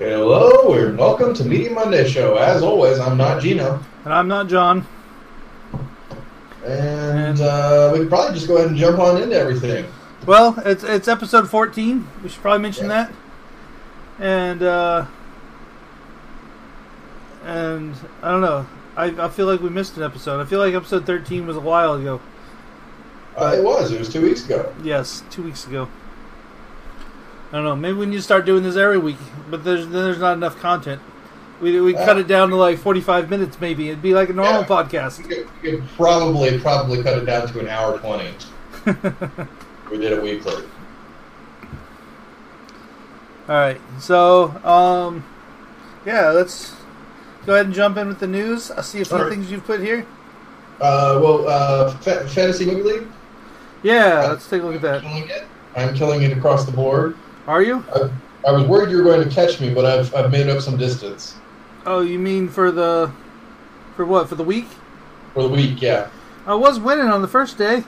Hello and welcome to Media Monday Show. As always, I'm not Gino, And I'm not John. and uh, we can probably just go ahead and jump on into everything. Well, it's it's episode 14. We should probably mention Yeah. that. And uh and I don't know. I, I feel like we missed an episode. I feel like episode 13 was a while ago. Uh, it was. It was two weeks ago. Yes, 2 weeks ago. I don't know. Maybe we need to start doing this every week, but there's then there's not enough content. We we cut it down to like 45 minutes maybe. It'd be like a normal Yeah. podcast. We could, we could probably probably cut it down to an hour twenty. we did it weekly. All right. So, um, yeah, let's go ahead and jump in with the news. I see a few right. things you've put here. Uh, well, uh, Fa- fantasy movie league. Yeah, let's take a look at I'm that. killing. I'm killing it across the board. Are you? I, I was worried you were going to catch me, but I've I've made up some distance Oh, you mean for the for what? For the week? for the week. Yeah. I was winning on the first day.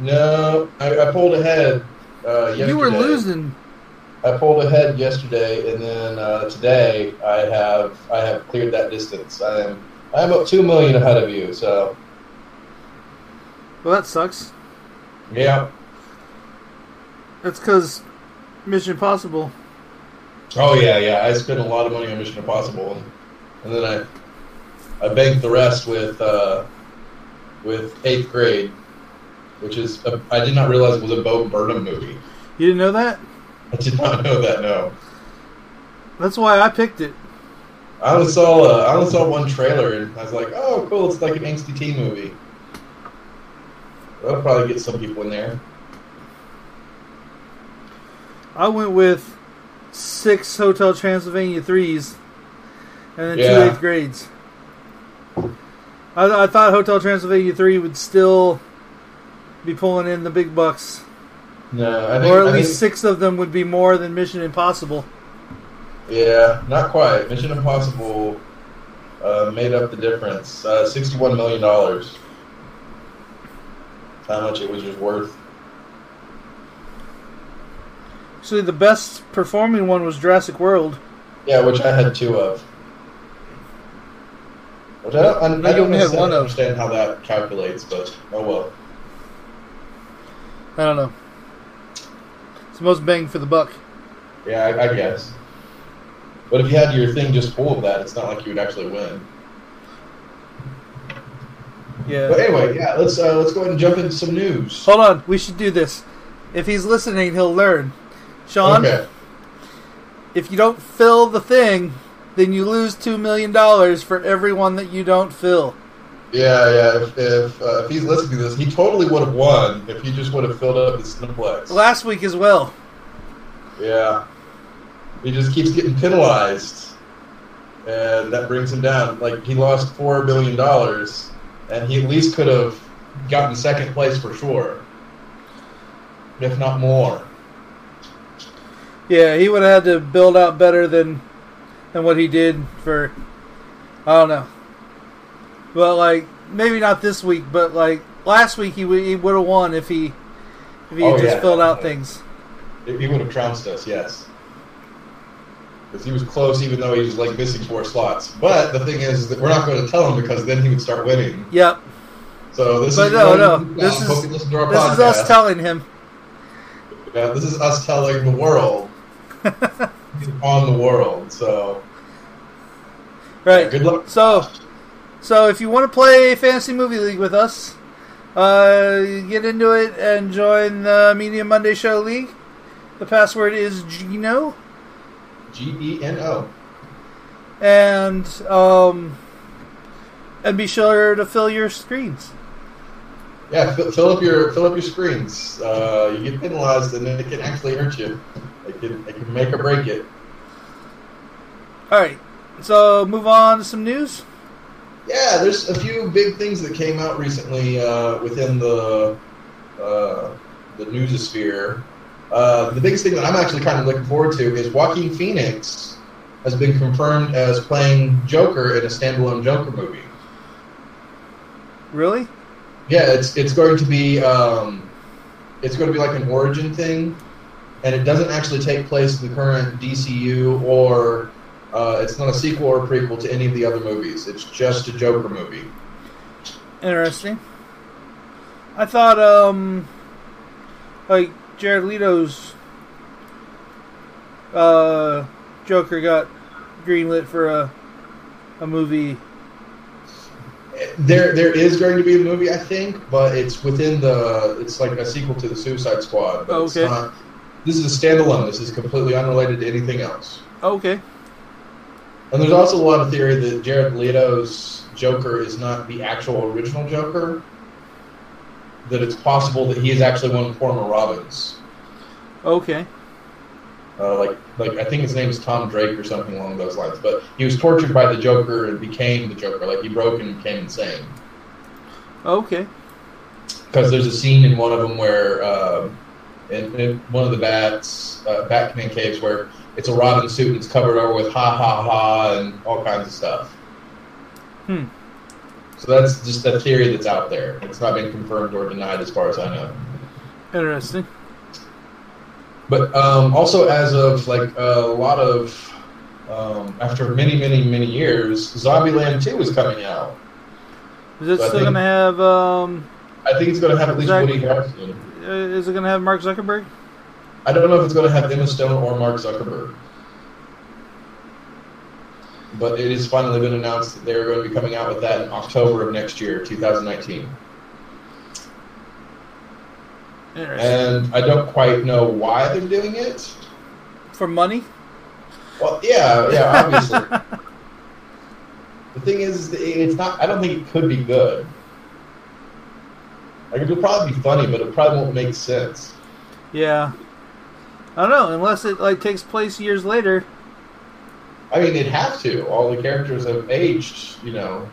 No, I, I pulled ahead. Uh, yesterday. You were losing. I pulled ahead yesterday, and then uh, today I have I have cleared that distance. I am I am up two million ahead of you. So Well, that sucks. yeah. That's because Mission Impossible. Oh yeah, yeah. I spent a lot of money on Mission Impossible, and, and then I I banked the rest with uh, with Eighth Grade, which is a, I did not realize it was a Bo Burnham movie. You didn't know that? I did not know that. No, That's why I picked it. I only saw uh, I only saw one trailer, and I was like, oh, cool. It's like an angsty teen movie. That'll probably get some people in there. I went with six Hotel Transylvania threes, and then two Yeah. eighth grades. I, I thought Hotel Transylvania three would still be pulling in the big bucks, No, I think, or at I least think- six of them would be more than Mission Impossible. Yeah, not quite. Mission Impossible uh, made up the difference. Uh, Sixty-one million dollars. How much it was just worth? Actually, the best performing one was Jurassic World. Yeah, which I had two of. Which I don't, I, I don't only had necessarily one understand how that calculates, but oh well. I don't know. It's the most bang for the buck. Yeah, I, I guess. But if you had your thing just full of that, it's not like you would actually win. Yeah. But anyway, yeah, let's uh, let's go ahead and jump into some news. Hold on, we should do this. If he's listening, he'll learn. Sean, Okay. if you don't fill the thing, then you lose two million dollars for every one that you don't fill. Yeah, yeah. If if, uh, if he's listening to this, he totally would have won if he just would have filled up his Cineplex. Last week as well. Yeah. He just keeps getting penalized, and that brings him down. Like he lost four billion dollars, and he at least could have gotten second place for sure, if not more. Yeah, he would have had to build out better than than what he did for. I don't know. But like maybe not this week, but like last week he would he would have won if he if he Oh, had just yeah, filled out things. He would have trounced us, yes. Because he was close, even though he was like missing four slots. But the thing is that we're not going to tell him because then he would start winning. Yep. So this But is no, no. This is you listen to our this is us telling him. Yeah, this is us telling the world on the world. So Right. good luck. So, so if you want to play Fantasy Movie League with us, uh, get into it and join the Media Monday Show League. The password is Gino, G E N O. and um, and be sure to fill your screens. Yeah, fill, fill up your fill up your screens. Uh, you get penalized, and it can actually hurt you. It can it can make or break it. All right. So move on to some news. Yeah, there's a few big things that came out recently uh, within the uh, the newsosphere. Uh, the biggest thing that I'm actually kind of looking forward to is Joaquin Phoenix has been confirmed as playing Joker in a standalone Joker movie. Really? Yeah, it's it's going to be um, it's going to be like an origin thing and it doesn't actually take place in the current DCU or uh, it's not a sequel or a prequel to any of the other movies. It's just a Joker movie. Interesting. I thought, um, like Jared Leto's uh, Joker got greenlit for a a movie. There, there is going to be a movie, I think, but it's within the. It's like a sequel to the Suicide Squad. But it's Okay. not. This is a standalone. This is completely unrelated to anything else. Okay. And there's also a lot of theory that Jared Leto's Joker is not the actual original Joker. That it's possible that he is actually one of former Robins. Okay. Uh, like, like I think his name is Tom Drake or something along those lines. But he was tortured by the Joker and became the Joker. Like he broke and became insane. Okay. Because there's a scene in one of them where, uh, in, in one of the bats, uh, Batman caves, where it's a Robin suit and it's covered over with ha ha ha and all kinds of stuff. Hmm. So that's just a theory that's out there. It's not been confirmed or denied as far as I know. Interesting. But um, also, as of like a lot of, um, after many, many, many years, Zombieland 2 is coming out. Is it So still gonna have um? I think it's going to have at least Woody Harrelson. Uh, Is it gonna have Mark Zuckerberg? I don't know if it's going to have Emma Stone or Mark Zuckerberg. But it has finally been announced that they're going to be coming out with that in October of next year, 2019. And I don't quite know why they're doing it. For money? Well, yeah, yeah, obviously. the thing is, is it's not. I don't think it could be good. Like it'll probably be funny, but it probably won't make sense. Yeah. I don't know. Unless it like takes place years later. I mean, it'd have to. All the characters have aged, you know,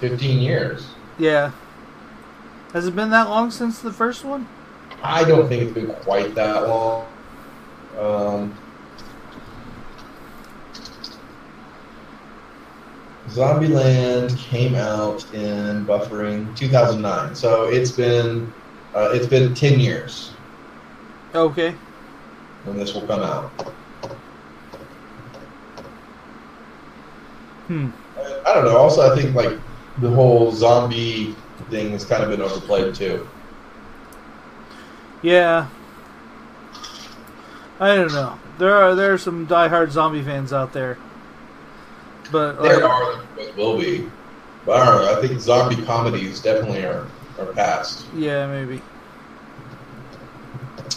fifteen years. Yeah. Has it been that long since the first one? I don't think it's been quite that long. Um, Zombieland came out in buffering 2009, so it's been uh, it's been 10 years Okay. when this will come out. Hmm. I I don't know. Also, I think like the whole zombie thing has kind of been overplayed too. Yeah. I don't know. There are there are some diehard zombie fans out there. But There like, are, always will be. But I don't know. I think zombie comedies definitely are, are past. yeah, maybe.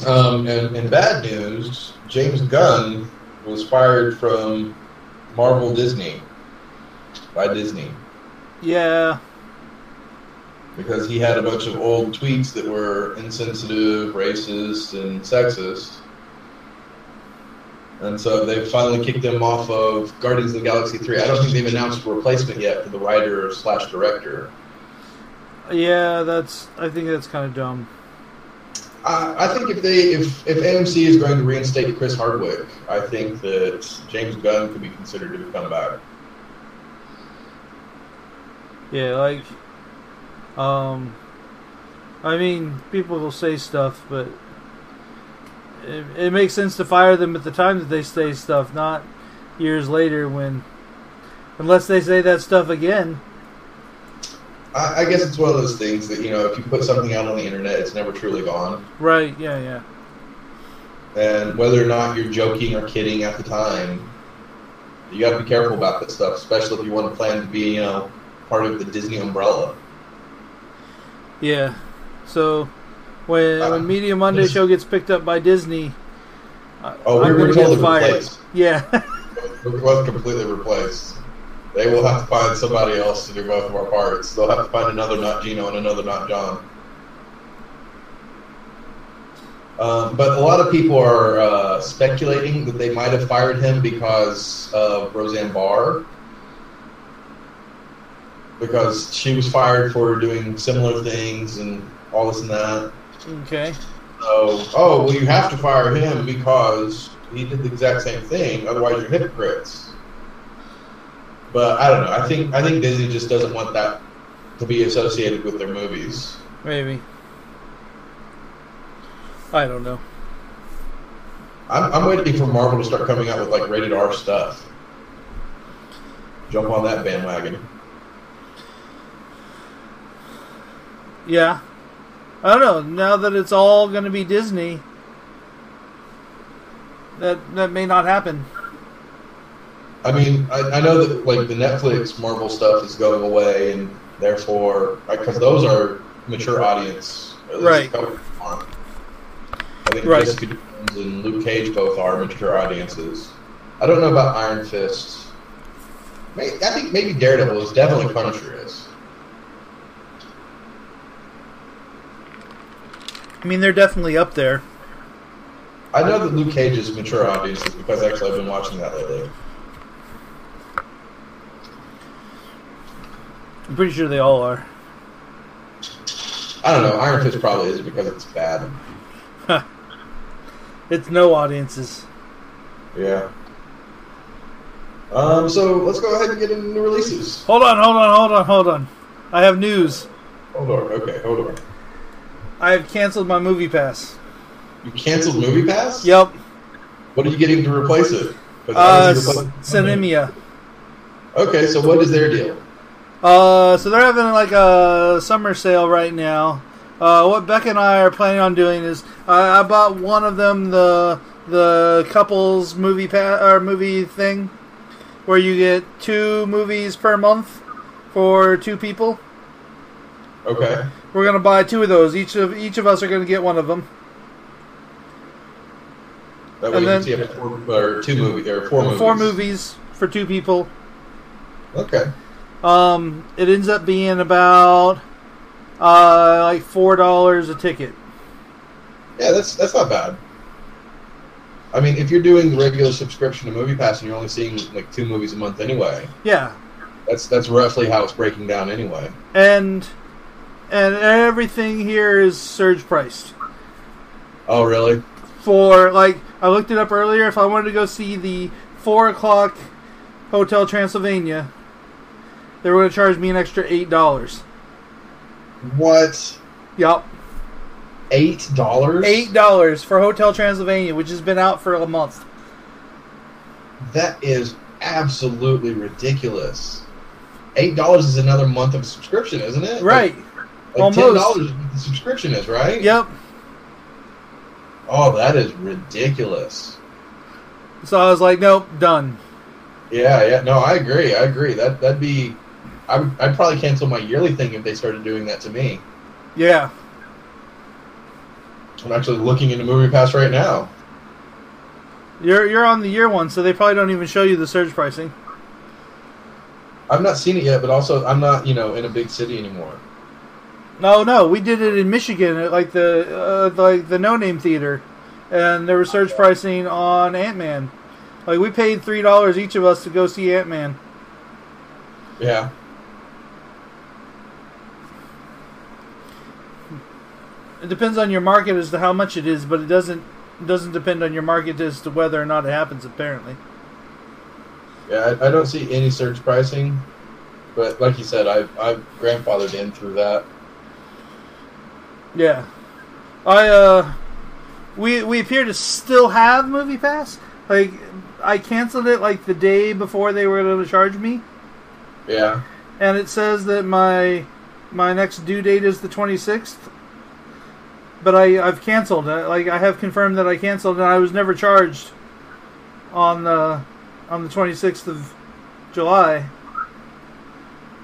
Um, and, and bad news, James Gunn was fired from Marvel Disney by Disney Yeah. because he had a bunch of old tweets that were insensitive, racist, and sexist. And so they finally kicked him off of Guardians of the Galaxy 3. I don't think they've announced a replacement yet for the writer slash director. Yeah, that's I think that's kind of dumb. I, I think if they if if AMC is going to reinstate Chris Hardwick, I think that James Gunn could be considered to come back. Yeah, like um I mean, people will say stuff, but it, it makes sense to fire them at the time that they say stuff, not years later when unless they say that stuff again. I, I guess it's one of those things that you know, if you put something out on the internet, it's never truly gone. Right, yeah, yeah. And whether or not you're joking or kidding at the time, you got to be careful about that stuff, especially if you want to plan to be, you know, part of the Disney umbrella. Yeah. So when Uh, when Media Monday show gets picked up by Disney, Oh, we were totally replaced. Yeah. We're both completely replaced. They will have to find somebody else to do both of our parts. They'll have to find another not Gino and another not John. Um, but a lot of people are uh, speculating that they might have fired him because of Roseanne Barr. Because she was fired for doing similar things and all this and that. Okay. So, oh, well, you have to fire him because he did the exact same thing. Otherwise, you're hypocrites. But I don't know. I think I think Disney just doesn't want that to be associated with their movies. Maybe. I don't know. I'm, I'm waiting for Marvel to start coming out with like rated R stuff. Jump on that bandwagon. Yeah. I don't know. Now that it's all going to be Disney, that that may not happen. I mean, I, I know that like the Netflix Marvel stuff is going away, and therefore, because those are mature audience, Right. a couple of them are. I think Right. Jessica Jones and Luke Cage both are mature audiences. I don't know about Iron Fist. I think maybe Daredevil is definitely Punisher is. I mean, they're definitely up there. I know that Luke Cage is mature audiences because actually I've been watching that lately. I'm pretty sure they all are. I don't know. Iron Fist probably is because it's bad. It's no audiences. Yeah. Um. So let's go ahead and get into the releases. Hold on, hold on, hold on, hold on. I have news. Hold on. Okay. Hold on. I have canceled my movie pass. You canceled Movie Pass? Yep. What are you getting to replace it? Uh, obviously you're replacing- Sinemia. Okay. So what is their deal? Uh, so they're having like a summer sale right now. Uh, what Beck and I are planning on doing is I I bought one of them the the couples movie pa- or movie thing where you get two movies per month for two people. Okay. We're gonna buy two of those. Each of each of us are gonna get one of them. That way And you then- can see up to four or two movies or four movies. Four movies for two people. Okay. Um, it ends up being about uh like four dollars a ticket. Yeah, that's that's not bad. I mean, if you're doing the regular subscription to Movie Pass and you're only seeing like two movies a month anyway, Yeah, that's that's roughly how it's breaking down anyway. and and everything here is surge priced Oh, really? for like I looked it up earlier. If I wanted to go see the four o'clock Hotel Transylvania, they were going to charge me an extra eight dollars. What? Yup, Eight dollars? eight dollars for Hotel Transylvania, which has been out for a month. That is absolutely ridiculous. Eight dollars is another month of subscription, isn't it? Right? Like, ten Almost. dollars the subscription is, right? Yep. Oh, that is ridiculous. So I was like, nope, done. Yeah, yeah. No, I agree. I agree. That that'd be. I would, I'd probably cancel my yearly thing if they started doing that to me. Yeah. I'm actually looking into Movie Pass right now. You're you're on the year one, so they probably don't even show you the surge pricing. I've not seen it yet, but also I'm not, you know, in a big city anymore. No, no, we did it in Michigan at like the uh, like the No Name Theater, and there was surge pricing on Ant Man. Like we paid three dollars each of us to go see Ant Man. Yeah. It depends on your market as to how much it is, but it doesn't it doesn't depend on your market as to whether or not it happens. Apparently, Yeah, I, I don't see any surge pricing, but like you said, I've I've grandfathered in through that. Yeah. I uh, we we appear to still have Movie Pass. Like I canceled it like the day before they were going to charge me. Yeah. and it says that my my next due date is the 26th but I, I've canceled it. Like I have confirmed that I canceled, and I was never charged on the on the 26th of July.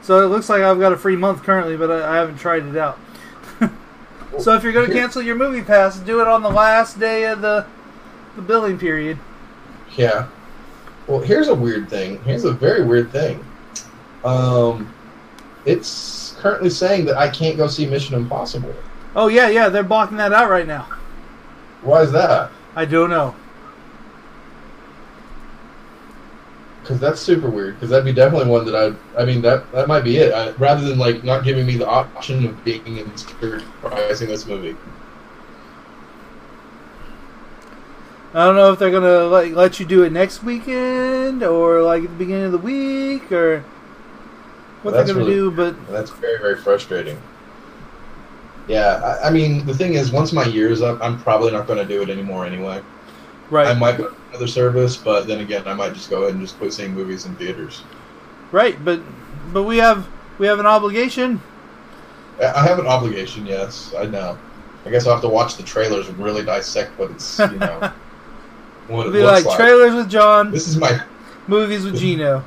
So it looks like I've got a free month currently, but I, I haven't tried it out. So if you're going to cancel your movie pass, do it on the last day of the the billing period. Yeah. Well, here's a weird thing. Here's a very weird thing. Um, it's currently saying that I can't go see Mission Impossible. Oh yeah, yeah, they're blocking that out right now. Why is that? I don't know. Because that's super weird. Because that'd be definitely one that I. I mean, that that might be it. I, rather than like not giving me the option of being in pricing this movie. I don't know if they're gonna like let you do it next weekend or like at the beginning of the week or what they're gonna really- do, but that's very very frustrating. Yeah, I, I mean the thing is, once my year's up, I'm probably not going to do it anymore anyway. Right. I might go another service, but then again, I might just go ahead and just quit seeing movies in theaters. Right, but but we have we have an obligation. I I have an obligation, yes, I know. I guess I'll have to watch the trailers and really dissect what it's, you know, what it Be looks like, like. trailers with John, This is my movies with Gino.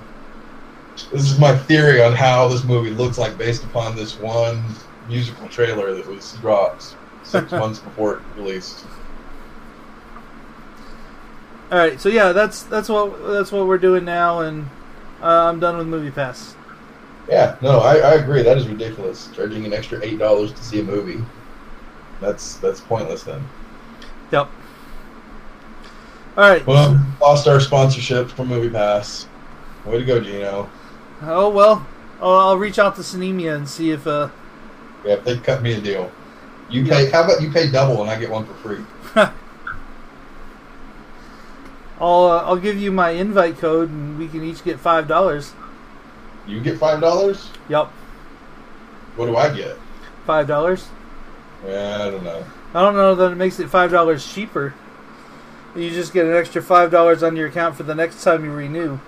this is my theory on how this movie looks like based upon this one musical trailer that was dropped six months before it released. All right, so yeah, that's that's what that's what we're doing now, and uh, I'm done with Movie Pass. Yeah, no, I, I agree. That is ridiculous. Charging an extra eight dollars to see a movie. That's that's pointless then. Yep. All right. Well, lost our sponsorship from Movie Pass. Way to go, Gino. Oh well, I'll, reach out to Sinemia and see if uh. Yeah, if they cut me a deal. You pay. How about you pay double and I get one for free? I'll uh, I'll give you my invite code and we can each get five dollars. You get five dollars. Yep, What do I get? five dollars. Yeah, I don't know. I don't know that it makes it five dollars cheaper. You just get an extra five dollars on your account for the next time you renew,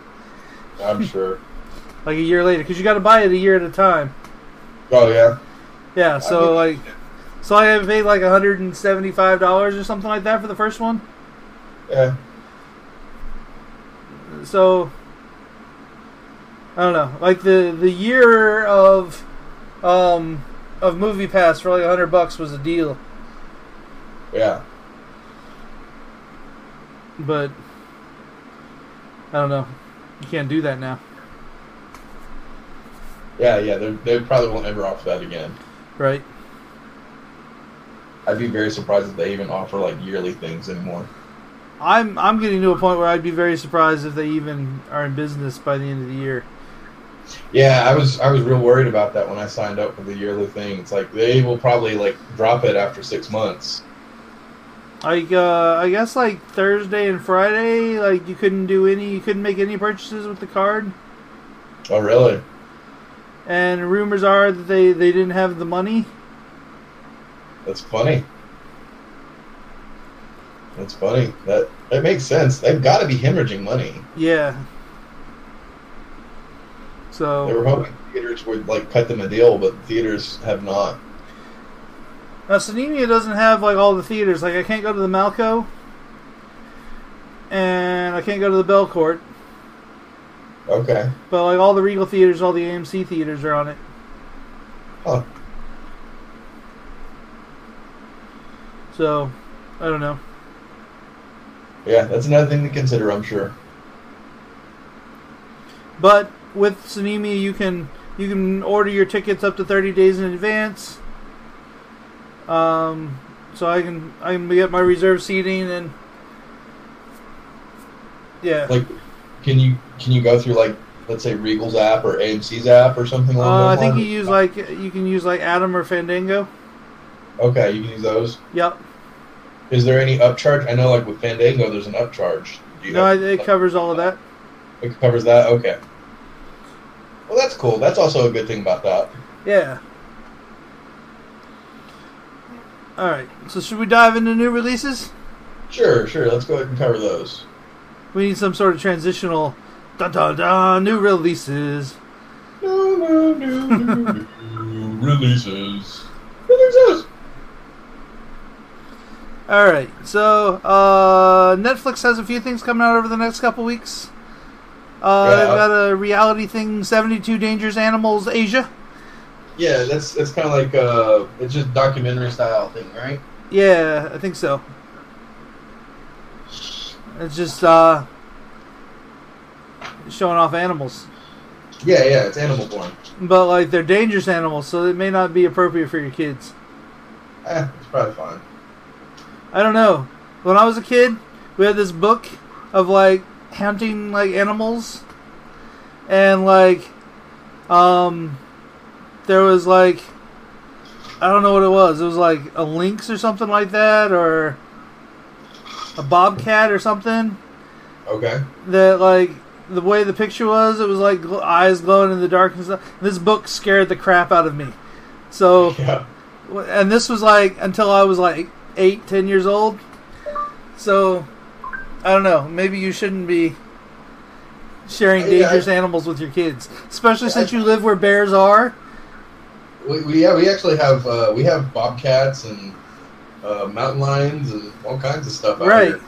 I'm sure. like a year later, because you got to buy it a year at a time. Oh yeah. Yeah, I so mean- like, so I have paid like hundred and seventy-five dollars or something like that for the first one. Yeah. So I don't know, like the the year of um of Movie Pass for like hundred bucks was a deal, Yeah. but I don't know, you can't do that now, Yeah, yeah. They they probably won't ever offer that again. right? I'd be very surprised if they even offer like yearly things anymore. I'm I'm getting to a point where I'd be very surprised if they even are in business by the end of the year. Yeah, I was I was real worried about that when I signed up for the yearly thing. It's like they will probably like drop it after six months. Like uh, I guess like Thursday and Friday, like you couldn't do any, you couldn't make any purchases with the card. Oh really? And rumors are that they they didn't have the money. That's funny. That's funny. That that makes sense. They've got to be hemorrhaging money. Yeah. So they were hoping theaters would like cut them a deal, but theaters have not. now Sinemia doesn't have like all the theaters. Like I can't go to the Malco, and I can't go to the Bell Court. Okay. But like all the Regal theaters, all the AMC theaters are on it. Huh. So I don't know. Yeah, that's another thing to consider. I'm sure. But with Sinemia, you can you can order your tickets up to thirty days in advance. Um, so I can I can get my reserve seating and yeah. Like, can you can you go through like let's say Regal's app or AMC's app or something like that? Uh, I that? think you use like you can use like Atom or Fandango. Okay, you can use those. Yep. Is there any upcharge? I know, like with Fandango, there's an upcharge. No, have- it covers all of that. it covers that. Okay. Well, that's cool. That's also a good thing about that. Yeah. All right. So should we dive into new releases? Sure, sure. Let's go ahead and cover those. We need some sort of transitional. Da da da! New releases. No, no, no, no, no. Releases. Releases. All right. So uh, Netflix has a few things coming out over the next couple weeks. Uh, Yeah. They've got a reality thing: Seventy-two Dangerous Animals Asia. Yeah, that's that's kind of like uh, it's just documentary style thing, right? Yeah, I think so. It's just uh, showing off animals, Yeah, yeah. It's animal born. but like they're dangerous animals, so it may not be appropriate for your kids. Eh, it's probably fine. I don't know. When I was a kid, we had this book of like hunting like animals, and like, um, there was like, I don't know what it was. It was like a lynx or something like that, or a bobcat or something. Okay. That like the way the picture was, it was like gl- eyes glowing in the dark and stuff. This book scared the crap out of me. So Yeah. and this was like until I was like eight, ten years old. So I don't know. Maybe you shouldn't be sharing Yeah, dangerous I- animals with your kids, especially since I- you live where bears are. We, we yeah we actually have uh, we have bobcats and uh, mountain lions and all kinds of stuff out Right. here.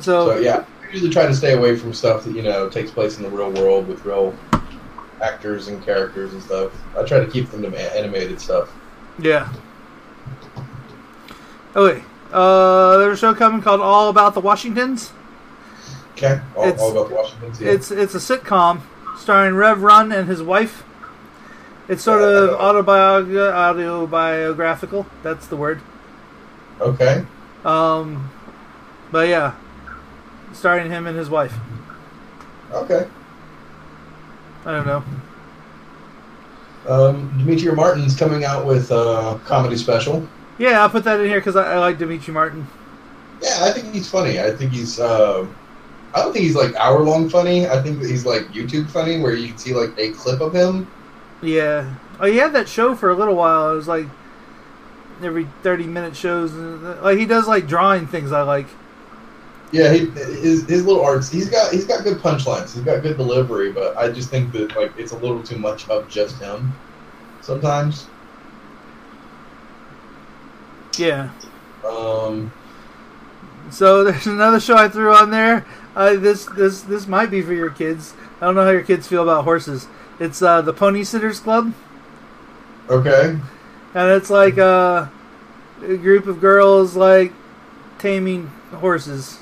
So, So yeah, we usually try to stay away from stuff that you know takes place in the real world with real actors and characters and stuff. I try to keep them to animated stuff. yeah. Okay. Uh, there's a show coming called All About the Washingtons. Okay, all, It's- all about Washington. Yeah. It's it's a sitcom starring Rev Run and his wife. It's sort Yeah, of autobiog- autobiographical. That's the word. okay. Um, but yeah, starring him and his wife. Okay. I don't know. Um, Demetri Martin's coming out with a comedy special. Yeah, I'll put that in here because I, I like Demetri Martin. Yeah, I think he's funny. I think he's. Uh, I don't think he's like hour long funny. I think that he's like YouTube funny, where you can see like a clip of him. Yeah. Oh, he had that show for a little while. It was like every thirty minute shows. Like he does like drawing things I like. Yeah, he, his his little arts. He's got he's got good punchlines. He's got good delivery, but I just think that like it's a little too much of just him. Sometimes. Yeah. Um, So there's another show I threw on there. Uh, this this this might be for your kids. I don't know how your kids feel about horses. It's uh, the Pony Sitters Club, okay. and it's like uh, a group of girls like taming horses.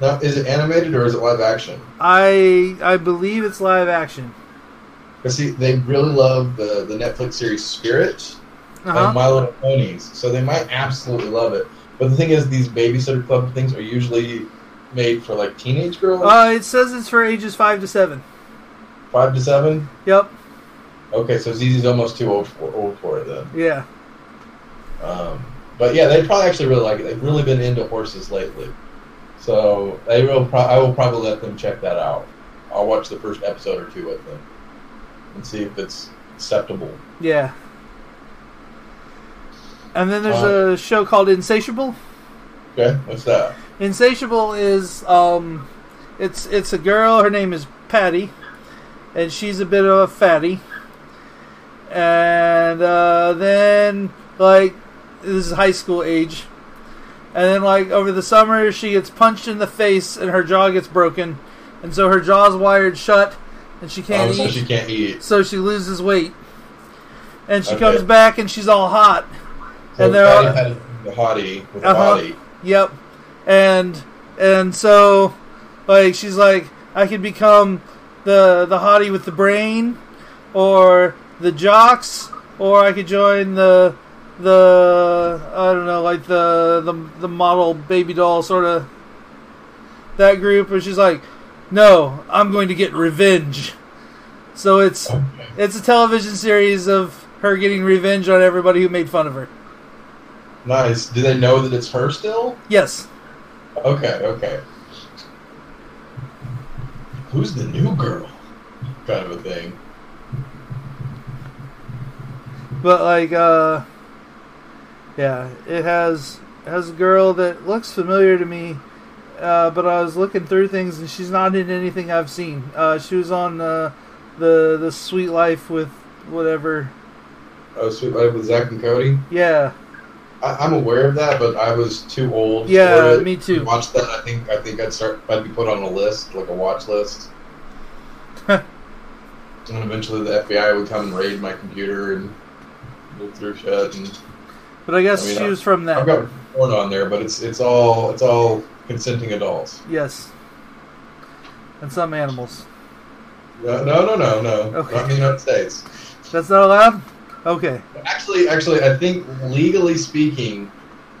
Now, is it animated or is it live action? I I believe it's live action. Because see, they really love the the Netflix series Spirit. Uh-huh. and My Little Ponies, so they might absolutely love it. But the thing is, these babysitter club things are usually made for like teenage girls, Uh, it says it's for ages five to seven. five to seven. Yep. Okay, so Zizi's almost too old for, old for it then. Yeah. Um, but yeah, they probably actually really like it. They've really been into horses lately, so they will. Pro- I will probably let them check that out. I'll watch the first episode or two with them and see if it's acceptable. Yeah. And then there's Uh, a show called Insatiable. Okay, what's that? Insatiable is um, it's it's a girl. Her name is Patty, and she's a bit of a fatty. And uh, then like this is high school age, and then like over the summer she gets punched in the face and her jaw gets broken, and so her jaw's wired shut, and she can't oh, so eat. she can't eat. so she loses weight, and she Okay. comes back and she's all hot. So and they're all- had the hottie with Uh-huh. body. Yep. And and so like she's like I could become the the hottie with the brain or the jocks or I could join the the I don't know like the the the model baby doll sort of that group where she's like no, I'm going to get revenge. So it's Okay. it's a television series of her getting revenge on everybody who made fun of her. Nice. Do they know that it's her still? Yes. Okay, okay. Who's the new girl? Kind of a thing. But like, uh, yeah, it has has a girl that looks familiar to me. Uh, but I was looking through things, and she's not in anything I've seen. Uh, she was on uh, the the Suite Life with whatever. Oh, Suite Life with Zack and Cody. Yeah, I, I'm aware of that, but I was too old. Yeah, it me too. To watch that, I think I think I'd start. I'd be put on a list, like a watch list. and eventually, the FBI would come and raid my computer and look through shit. And but I guess I mean, she I- was from that. I've got porn on there, but it's it's all it's all consenting adults. Yes, and some animals. No, no, no, no, no. Okay. Not in the United States. That's not allowed. Okay. Actually, actually, I think legally speaking,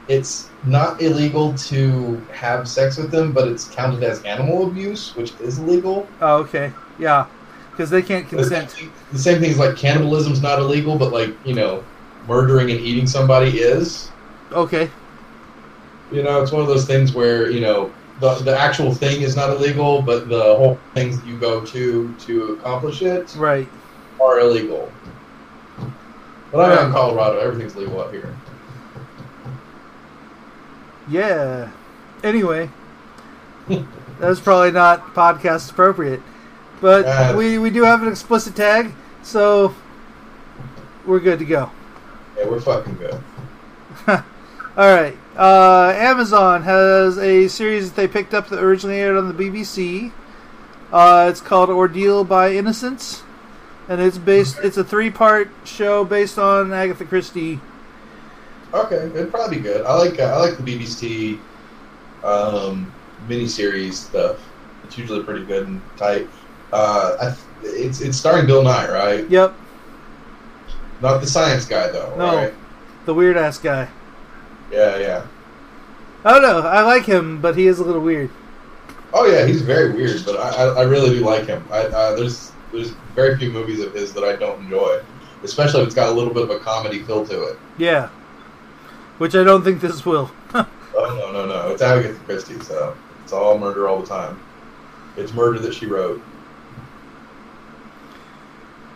it's not illegal to have sex with them, but it's counted as animal abuse, which is illegal. Oh, okay. Yeah, because they can't consent. The same thing is like cannibalism's not illegal, but like you know, murdering and eating somebody is. Okay. You know, it's one of those things where you know the the actual thing is not illegal, but the whole things that you go to to accomplish it Right. are illegal. But I'm out in Colorado. Everything's legal up here. Yeah. Anyway, that's probably not podcast appropriate, but Uh, we we do have an explicit tag, so we're good to go. Yeah, we're fucking good. All right. Uh, Amazon has a series that they picked up that originally aired on the BBC. Uh, it's called Ordeal by Innocence, and it's based. It's a three-part show based on Agatha Christie. Okay, it'd probably be good. I like uh, I like the BBC um, miniseries stuff. It's usually pretty good and tight. Uh, I, th- it's it's starring Bill Nighy, right? Yep, Not the science guy though, No. right? the weird ass guy. Yeah, yeah. I don't know. I like him, but he is a little weird. Oh yeah, he's very weird, but I, I, I really do like him. I, uh, there's there's very few movies of his that I don't enjoy, especially if it's got a little bit of a comedy feel to it. Yeah, which I don't think this will. Oh no no no! It's Agatha Christie, so it's all murder all the time. It's murder that she wrote.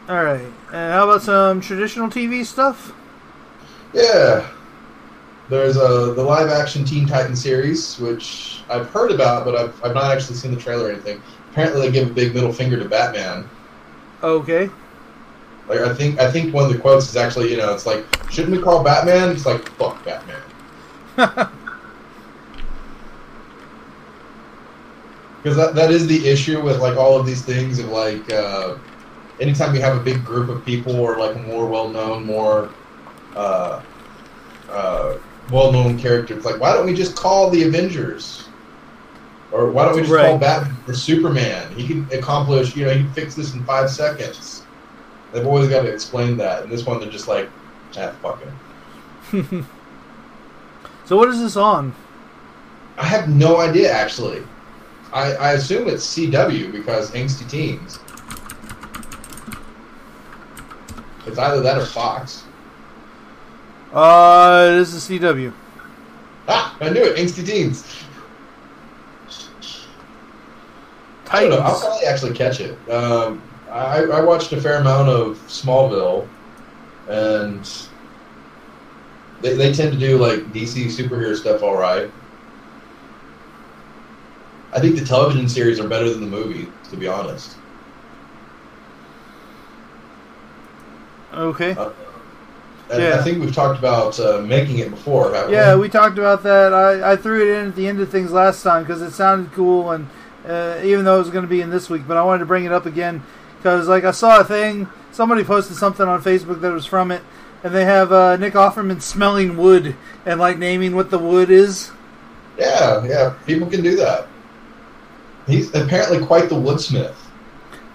All right. And how about some traditional TV stuff? Yeah. There's a the live action Teen Titan series, which I've heard about, but I've, I've not actually seen the trailer or anything. Apparently, they give a big middle finger to Batman. Okay. Like I think I think one of the quotes is actually you know it's like shouldn't we call Batman? It's like fuck Batman. Because that, that is the issue with like all of these things of like uh, anytime you have a big group of people or like a more well known, more uh, uh, well known character, it's like why don't we just call the Avengers? Or why don't we just call Batman or Superman? He can accomplish, you know, he can fix this in five seconds. They've always got to explain that. And this one, they're just like, ah, fuck it. so what is this on? I have no idea, actually. I, I assume it's CW because angsty teens. It's either that or Fox. Uh, this is CW. Ah, I knew it. Angsty teens. I don't know. I'll probably actually catch it. Um, I, I watched a fair amount of Smallville, and they, they tend to do like DC superhero stuff all right. I think the television series are better than the movie, to be honest. Okay. And Yeah. I think we've talked about uh, making it before, haven't Yeah, we? we talked about that. I, I threw it in at the end of things last time because it sounded cool, and uh, even though it was going to be in this week, but I wanted to bring it up again because like I saw a thing. Somebody posted something on Facebook that was from it, and they have uh, Nick Offerman smelling wood and like naming what the wood is. Yeah, yeah. People can do that. He's apparently quite the woodsmith.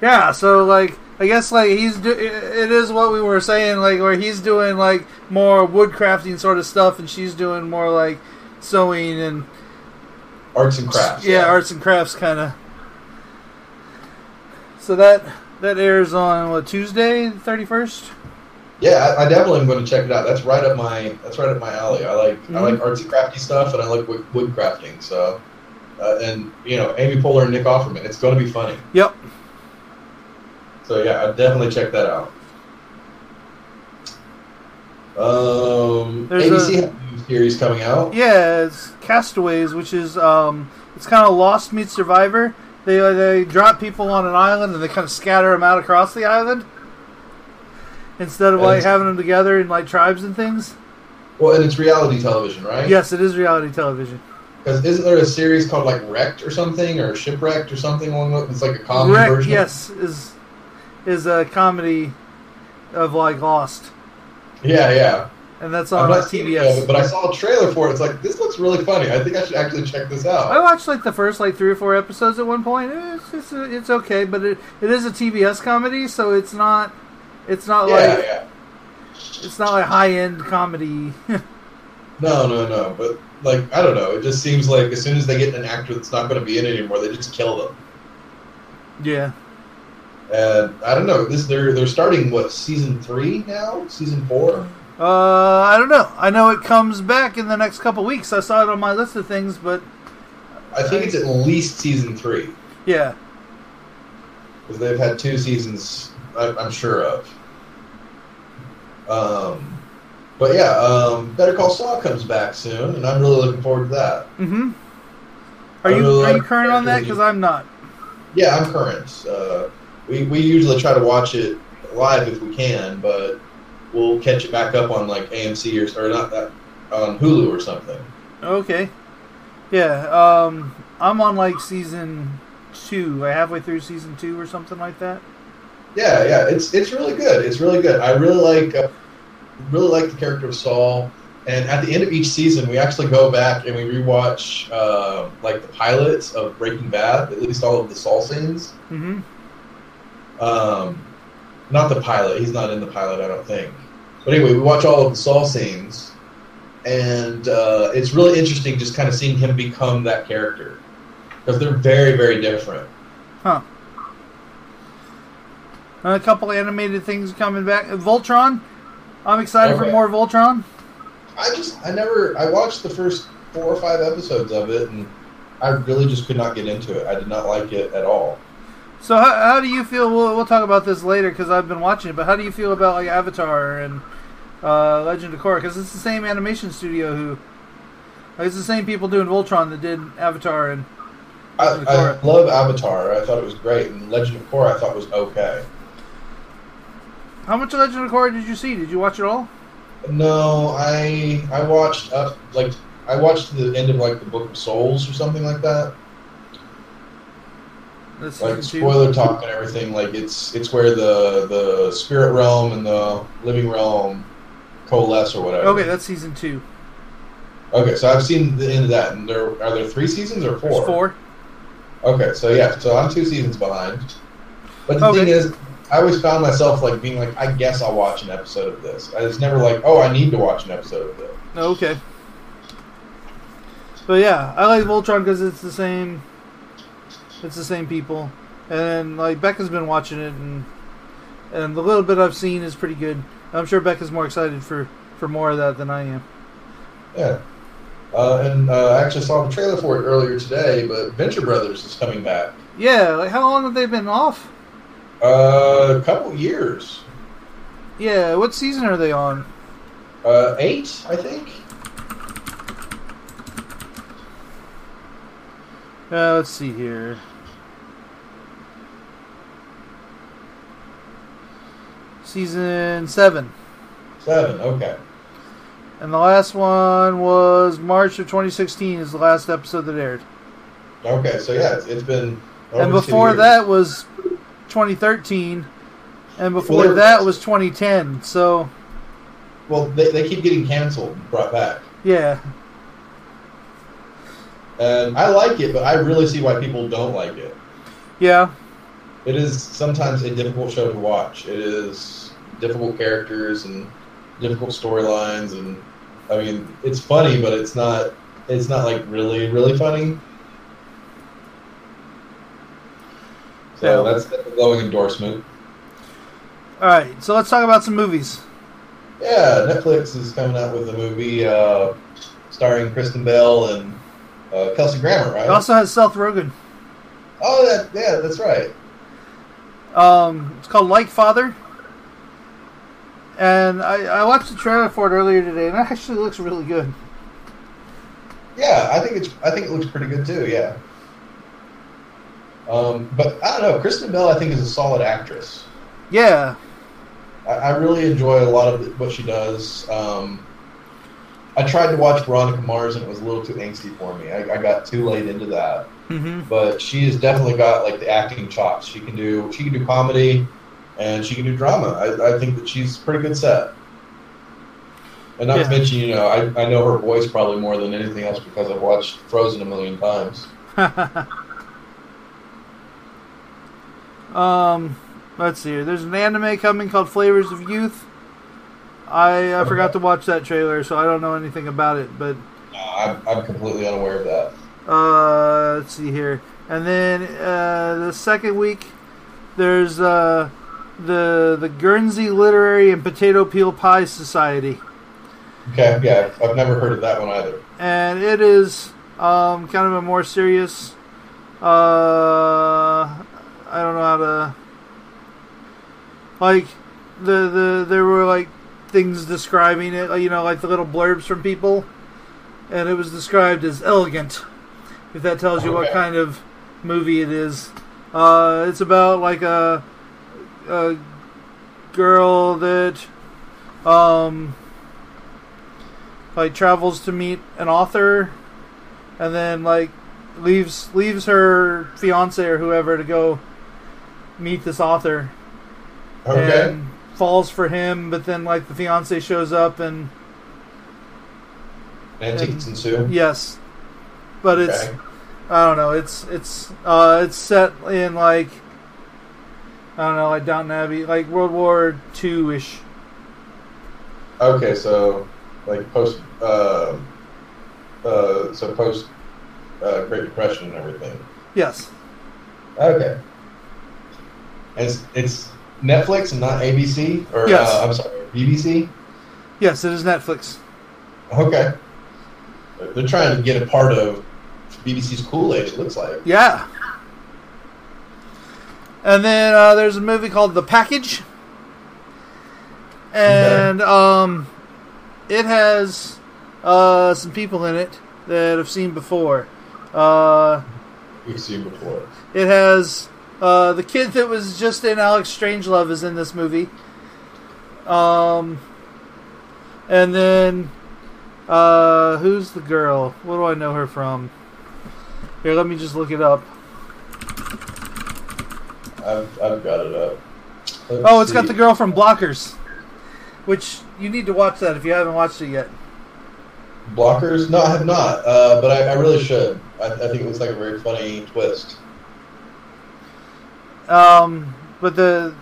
Yeah, so like I guess like he's do- it is what we were saying like where he's doing like more woodcrafting sort of stuff, and she's doing more like sewing and Arts and crafts. yeah, arts and crafts kind of. So that that airs on what Tuesday, thirty first. Yeah, I, I definitely am going to check it out. That's right up my that's right up my alley. I like I Mhm. like artsy crafty stuff, and I like wood, wood crafting. So, uh, and you know, Amy Poehler and Nick Offerman. It's going to be funny. Yep. So yeah, I'd definitely check that out. Um, There's ABC a- has a series coming out. Yeah, it's Castaways, which is um, it's kind of Lost meets Survivor. They uh, they drop people on an island and they kind of scatter them out across the island instead of And like having them together in like tribes and things. Well, and it's reality television, right? Yes, it is reality television. Because isn't there a series called like Wrecked or something, or Shipwrecked or something along those? It's like a comedy Wreck, version. yes, is is a comedy of like Lost, Yeah, yeah. and that's on like, seen it TBS. but I saw a trailer for it. It's like this looks really funny. I think I should actually check this out. I watched like the first like three or four episodes at one point. Eh, it's it's, uh, it's okay, but it, it is a TBS comedy, so it's not it's not yeah, like yeah. it's not like high end comedy. No, no, no. But like, I don't know. It just seems like as soon as they get an actor that's not going to be in it anymore, they just kill them. yeah, And I don't know. This they're they're starting what season three now? Season four? uh, I don't know. I know it comes back in the next couple weeks. I saw it on my list of things, but I think it's at least season three yeah, because they've had two seasons. I, I'm sure of. Um, but yeah, um, Better Call Saul comes back soon, and I'm really looking forward to that. Mm-hmm. Are I you really are you current on that? Because I'm not. Yeah, I'm current. Uh, we we usually try to watch it live if we can, but we'll catch it back up on like AMC or or not that on Hulu or something. Okay. Yeah. Um, I'm on like season two. I halfway through season two or something like that. Yeah, yeah, it's it's really good. It's really good. I really like uh, really like the character of Saul. And at the end of each season, we actually go back and we rewatch uh, like the pilots of Breaking Bad, at least all of the Saul scenes. Mm-hmm. Um, not the pilot. He's not in the pilot, I don't think. But anyway, we watch all of the Saul scenes, and uh, it's really interesting just kind of seeing him become that character because they're very, very different. Huh. A couple animated things coming back. Voltron. I'm excited for more Voltron. I just, I never, I watched the first four or five episodes of it, and I really just could not get into it. I did not like it at all. So how, how do you feel? We'll, we'll talk about this later because I've been watching it. But how do you feel about like Avatar and uh, Legend of Korra? Because it's the same animation studio who, like, it's the same people doing Voltron that did Avatar and I, Legend I love Avatar. I thought it was great, and Legend of Korra I thought was okay. How much of Legend of Korra did you see? Did you watch it all? No, I I watched up like I watched the end of like the Book of Souls or something like that. That's Like spoiler talk and everything. Like it's it's where the the spirit realm and the living realm coalesce or whatever. Okay, that's season two. Okay, so I've seen the end of that. And there are there three seasons or four? There's four. Okay, so yeah, so I'm two seasons behind. But the Okay. thing is, I always found myself like being like, I guess I'll watch an episode of this. I was never like, oh, I need to watch an episode of this. Okay. But yeah, I like Voltron because it's the same. It's the same people, and like Becca's been watching it, and and the little bit I've seen is pretty good. I'm sure Becca's more excited for for more of that than I am. Yeah. Uh, and uh, I actually saw the trailer for it earlier today, but Venture Brothers is coming back. Yeah, like how long have they been off? Uh, a couple years. Yeah, what season are they on? Uh, eight, I think. Uh, let's see here. Season seven. Seven, okay. And the last one was March of 2016 is the last episode that aired. Okay, so yeah, it's, it's been. over and before that was 2013. And before Well, that was 2010. So, Well, they, they keep getting canceled and brought back. yeah. And I like it, but I really see why people don't like it. Yeah. It is sometimes a difficult show to watch. It is difficult characters and difficult storylines, and I mean, it's funny, but it's not. It's not like really, really funny. So Yeah. that's a glowing endorsement. All right. So let's talk about some movies. Yeah, Netflix is coming out with a movie uh, starring Kristen Bell and uh, Kelsey Grammer, right? It also has Seth Rogen. Oh, that, yeah, that's right. Um, it's called Like Father. And I, I watched the trailer for it earlier today, and it actually looks really good. Yeah, I think it's. I think it looks pretty good too. Yeah. Um, but I don't know. Kristen Bell, I think, is a solid actress. Yeah. I, I really enjoy a lot of what she does. Um, I tried to watch Veronica Mars, and it was a little too angsty for me. I, I got too late into that. Mm-hmm. But she has definitely got like the acting chops. She can do. She can do comedy, and she can do drama. I, I think that she's pretty good set. And not Yeah. to mention, you know, I, I know her voice probably more than anything else because I've watched Frozen a million times. um, let's see. There's an anime coming called Flavors of Youth. I, I forgot to watch that trailer, so I don't know anything about it. But Uh, I'm, I'm completely unaware of that. uh, let's see here. And then uh, the second week, there's uh, the the Guernsey Literary and Potato Peel Pie Society. Okay, yeah, I've never heard of that one either. and it is um, kind of a more serious. Uh, I don't know how to like the the there were like things describing it, you know, like the little blurbs from people, and it was described as elegant. If that tells you what kind of movie it is, uh, it's about like a, a girl that um, like travels to meet an author, and then like leaves leaves her fiance or whoever to go meet this author Okay. and falls for him, but then like the fiance shows up and Antiques ensue. yes, but it's I don't know. It's it's uh it's set in like I don't know like Downton Abbey, like World War Two ish. Okay, so like post, uh, uh, so post uh, Great Depression and everything. Yes, Okay. It's, it's Netflix and not ABC, or Yes. uh, I'm sorry, BBC. yes, it is Netflix. Okay. They're trying to get a part of BBC's Kool Aid. It looks like. Yeah. And then uh, there's a movie called The Package, and um, it has uh, some people in it that I've seen before. Uh, We've seen before. It has uh, the kid that was just in Alex Strangelove is in this movie. Um, and then uh, who's the girl? What do I know her from? Here, let me just look it up. I've, I've got it up. Let's Oh, it's got the girl from Blockers, which you need to watch that if you haven't watched it yet. Blockers? No, I have not, uh, but I, I really should. I, I think it looks like a very funny twist. Um, but the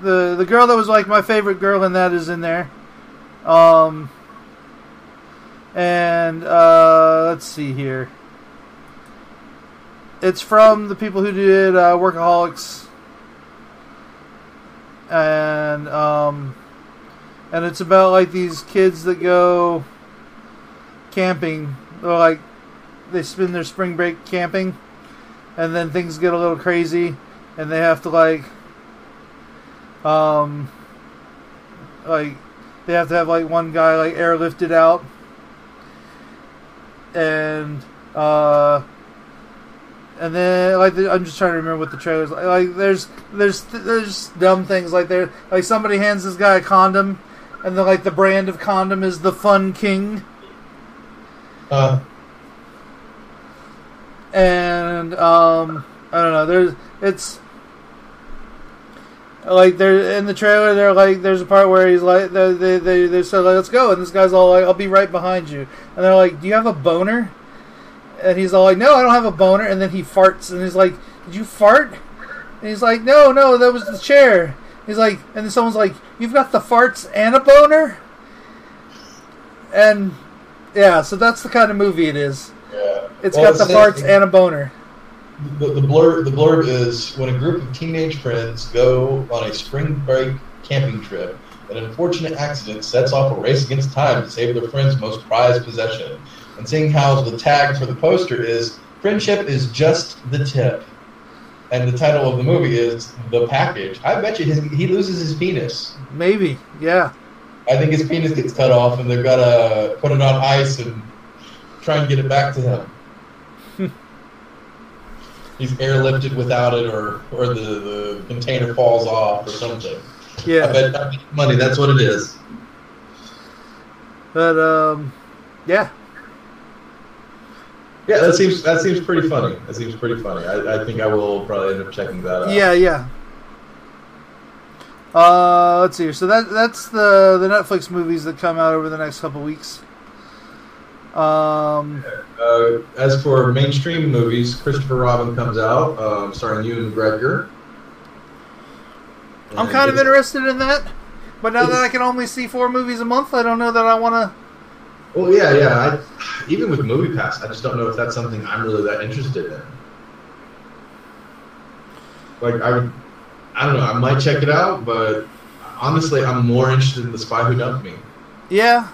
the the girl that was like my favorite girl in that is in there. Um, and uh, let's see here. It's from the people who did uh, Workaholics, and um, and it's about like these kids that go camping. They're like they spend their spring break camping, and then things get a little crazy, and they have to like, um, like they have to have like one guy like airlifted out, and uh, and then like the, I'm just trying to remember what the trailers like. Like there's there's there's dumb things like there like somebody hands this guy a condom, and the like the brand of condom is the Fun King. Uh, and um, I don't know. There's it's like they're in the trailer. They're like, there's a part where he's like, they they they, they said, like, let's go, and this guy's all like, I'll be right behind you, and they're like, do you have a boner? And he's all like, no, I don't have a boner, and then he farts, and he's like, did you fart? And he's like, no, no, that was the chair. He's like, and then someone's like, you've got the farts and a boner, and yeah, so that's the kind of movie it is. yeah. It's Well, got the it farts and a boner. The, the blurb the blurb is when a group of teenage friends go on a spring break camping trip, an unfortunate accident sets off a race against time to save their friend's most prized possession. And seeing how the tag for the poster is "Friendship is just the tip," and the title of the movie is "The Package," I bet you his, he loses his penis. Maybe, yeah. I think his penis gets cut off, and they've got to put it on ice and try and get it back to him. He's airlifted without it, or or the, the container falls off, or something. I Yeah. bet I bet money. That's what it is. But um yeah. Yeah, that seems that seems pretty funny. That seems pretty funny. I, I think I will probably end up checking that out. Yeah, yeah. Uh let's see here. So that that's the the Netflix movies that come out over the next couple weeks. Um Uh, as for mainstream movies, Christopher Robin comes out, um, starring Ewan McGregor. I'm kind of interested in that. But now that I can only see four movies a month, I don't know that I want to Well, yeah, yeah. I, even with Movie Pass, I just don't know if that's something I'm really that interested in. Like, I I don't know. I might check it out, but honestly, I'm more interested in The Spy Who Dumped Me. Yeah.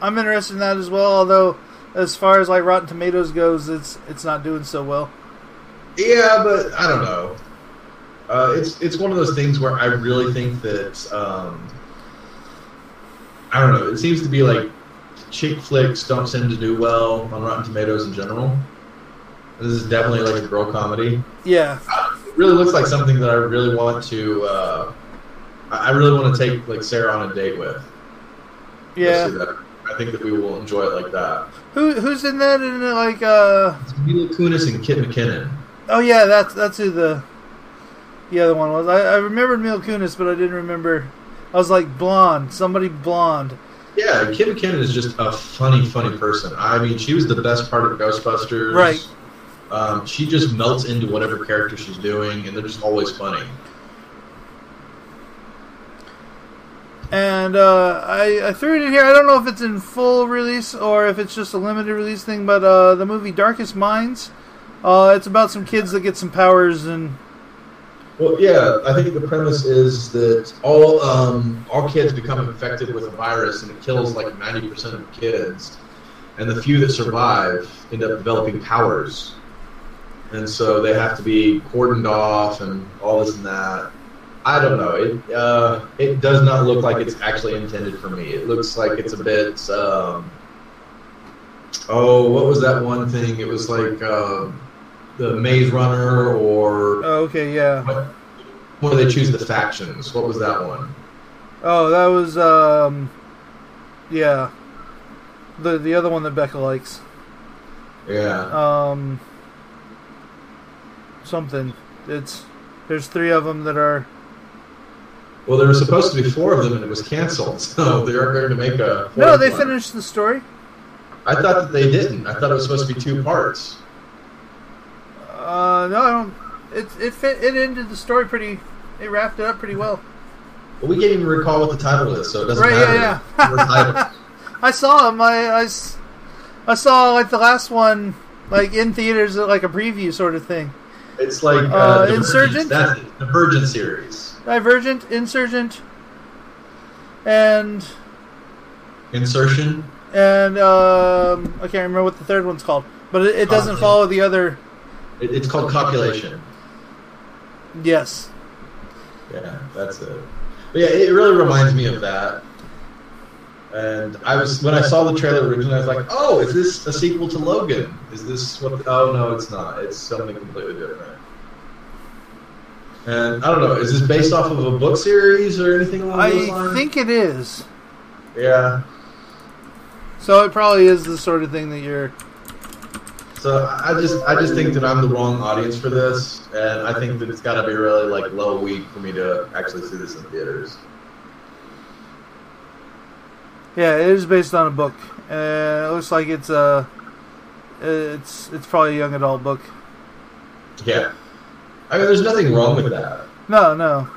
I'm interested in that as well, although as far as like Rotten Tomatoes goes, it's it's not doing so well. Yeah, but I don't know. Uh, it's it's one of those things where I really think that um, I don't know. It seems to be like chick flicks don't seem to do well on Rotten Tomatoes in general. This is definitely like a girl comedy. Yeah. It really looks like something that I really want to. Uh, I I really want to take like Sarah on a date with. Yeah. Let's do that. I think that we will enjoy it like that. Who who's in that? In like uh It's Mila Kunis and Kate McKinnon. oh yeah, that's that's who the the other one was. I, I remembered Mila Kunis, but I didn't remember. I was like blonde, somebody blonde. Yeah, Kate McKinnon is just a funny, funny person. I mean, she was the best part of Ghostbusters. Right. Um, she just melts into whatever character she's doing, and they're just always funny. And uh, I, I threw it in here. I don't know if it's in full release or if it's just a limited release thing, but uh, the movie Darkest Minds. Uh, it's about some kids that get some powers and Well, yeah, I think the premise is that all um, all kids become infected with a virus, and it kills like ninety percent of kids, and the few that survive end up developing powers, and so they have to be cordoned off and all this and that. I don't know. It uh, it does not look like it's actually intended for me. It looks like it's a bit. Um, oh, what was that one thing? It was like uh, the Maze Runner or oh, okay, yeah. what? Where they choose the factions? What was that one? Oh, that was um, yeah. The the other one that Becca likes. Yeah. Um, something. It's there's three of them that are. Well, there were supposed to be four of them, and it was canceled. So they aren't going to make a. No, they one. finished the story. I thought that they didn't. I thought it was supposed to be two parts. Uh, no, I don't. It it fit. It ended the story pretty. It wrapped it up pretty well. But we can't even recall what the title is, so it doesn't Right, yeah, matter. yeah. Titled. I saw them. I, I I saw like the last one, like in theaters, like a preview sort of thing. It's like uh, Uh, Insurgent? That's it. Divergent series. Divergent, Insurgent, and Insertion. and um, I can't remember what the third one's called, but it, it doesn't follow the other. It, it's called Calculation. Yes. Yeah, that's it. But yeah, it really reminds me of that. And I was when I saw the trailer originally, I was like, "Oh, is this a sequel to Logan? Is this what?" oh no, it's not. It's something completely different. And I don't know. Is this based off of a book series or anything along those lines? I think it is. Yeah. So it probably is the sort of thing that you're. So I just I just think that I'm the wrong audience for this, and I think that it's got to be really like low week for me to actually see this in theaters. Yeah, it is based on a book. Uh, it looks like it's a. It's it's probably a young adult book. Yeah. I mean, there's nothing wrong with that. No, no,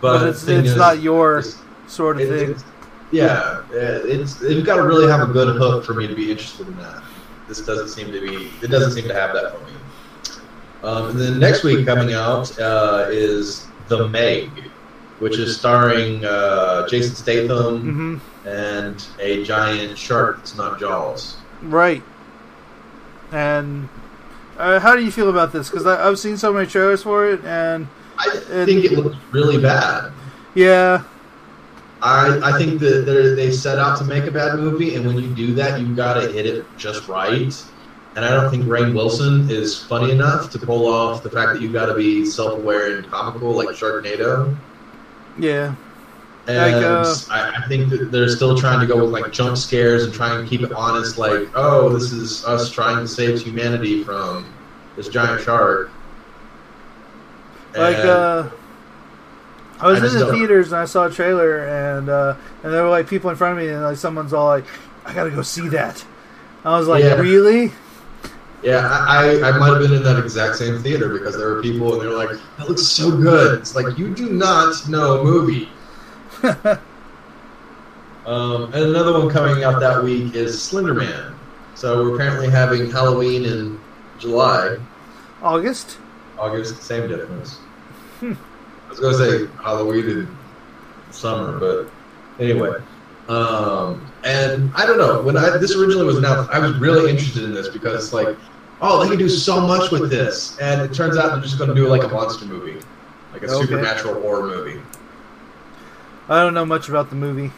But, but, it's it's is, not your it's- sort of thing. yeah, it's you've got to really have a good hook for me to be interested in that. This doesn't seem to be. It doesn't seem to have that for me. Um, and then next week coming out uh, is The Meg, which is starring uh, Jason Statham hmm and a giant shark that's not Jaws. Right. And uh, how do you feel about this? Because I've seen so many trailers for it, and I think it looks really bad. yeah, I, I think that they're, set out to make a bad movie, and when you do that, you've got to hit it just right. And I don't think Rainn Wilson is funny enough to pull off the fact that you've got to be self-aware and comical like Sharknado. yeah, And Like, uh, I, I think that they're still trying to go with like jump scares and try and keep it honest, like, oh, this is us trying to save humanity from this giant shark. like uh, I was I in the theaters and I saw a trailer, and uh, and there were like people in front of me, and like someone's all like, "I gotta go see that." I was like, Yeah. "Really?" Yeah, I, I, I might have been in that exact same theater because there were people and they were like, that looks so good. It's like, you do not know a movie. Um, and another one coming out that week is Slender Man. So we're apparently having Halloween in July, August. August, same difference. Hmm. I was going to say Halloween in summer, but anyway. Um, and I don't know, when I, this originally was announced, I was really interested in this because, like, oh, they can do so much with this. And it turns out they're just going to do like a monster movie, like a Okay. supernatural horror movie. I don't know much about the movie.